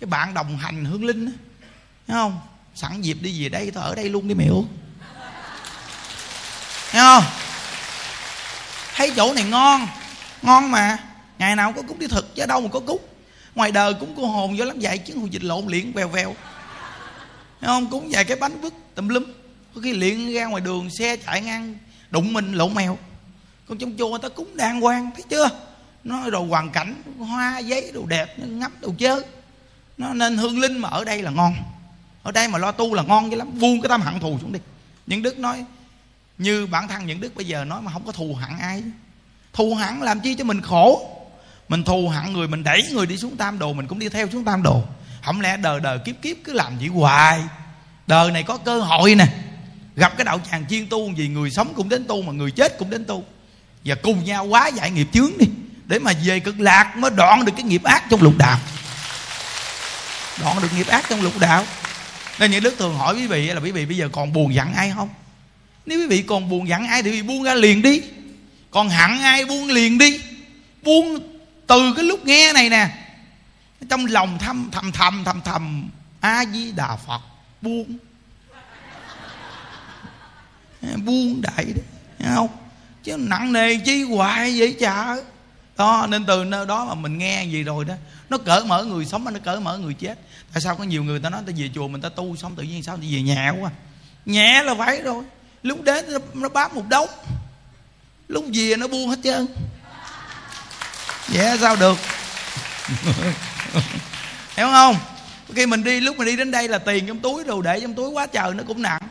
cái bạn đồng hành hương linh đó. thấy không? Sẵn dịp đi về đây, tao ở đây luôn đi mày uống thấy không? Thấy chỗ này ngon ngon mà. Ngày nào có cúng đi thực, chứ đâu mà có cúng ngoài đời cúng cô hồn vô lắm, dạy chứ hồi dịch lộn liền vèo vèo nghe không? Cúng vài cái bánh vứt, tùm lum. Có khi liền ra ngoài đường, xe chạy ngang, đụng mình, lộn mèo. Con trong chùa người ta cúng đàng hoàng, thấy chưa? Nó đồ hoàn cảnh, hoa, giấy, đồ đẹp, nó ngắm đồ chơi nó nên hương linh mà ở đây là ngon ở đây mà lo tu là ngon dữ lắm buông cái tâm hận thù xuống đi. Những đức nói, như bản thân những đức bây giờ nói mà không có thù hận ai. Thù hận làm chi cho mình khổ? Mình thù hận người, mình đẩy người đi xuống tam đồ, mình cũng đi theo xuống tam đồ. Không lẽ đời đời kiếp kiếp cứ làm gì hoài? Đời này có cơ hội nè. Gặp cái đạo tràng chuyên tu gì, người sống cũng đến tu mà người chết cũng đến tu. Và cùng nhau quá giải nghiệp chướng đi, để mà về cực lạc mới đoạn được cái nghiệp ác trong lục đạo. Đoạn được nghiệp ác trong lục đạo nên những đức thường hỏi quý vị là quý vị bây giờ còn buồn giận ai không? Nếu quý vị còn buồn giận ai thì quý vị buông ra liền đi. Còn hận ai buông liền đi. Buông từ cái lúc nghe này nè. Trong lòng thầm thầm thầm thầm thầm a di đà phật, buông. Buông đại đấy Thấy không? Chứ nặng nề chi hoài vậy chả? Đó, nên từ nơi đó mà mình nghe gì rồi đó nó cỡ mở người sống mà nó cỡ mở người chết. Tại sao có nhiều người ta nói ta về chùa mình ta tu xong tự nhiên sao? Thì về nhẹ quá à. nhẹ là phải rồi. Lúc đến nó, nó bám một đống. Lúc về nó buông hết trơn. Vậy sao được? [laughs] Hiểu không? Khi mình đi lúc mình đi đến đây là tiền trong túi đồ để trong túi quá trời nó cũng nặng. [laughs]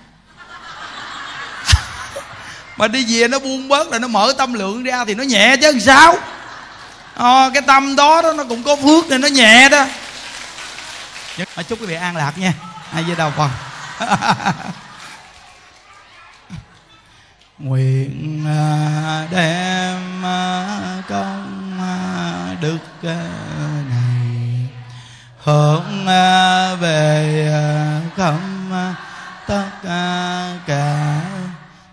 Mà đi về nó buông bớt là nó mở tâm lượng ra thì nó nhẹ chứ sao? À, cái tâm đó, đó nó cũng có phước nên nó nhẹ đó. Chúc quý vị an lạc nha. Ai với đầu phần [laughs] nguyện à, đem à, công à, đức này. Hướng về khắp tất cả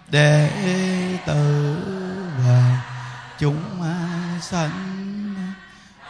đệ tử và chúng sanh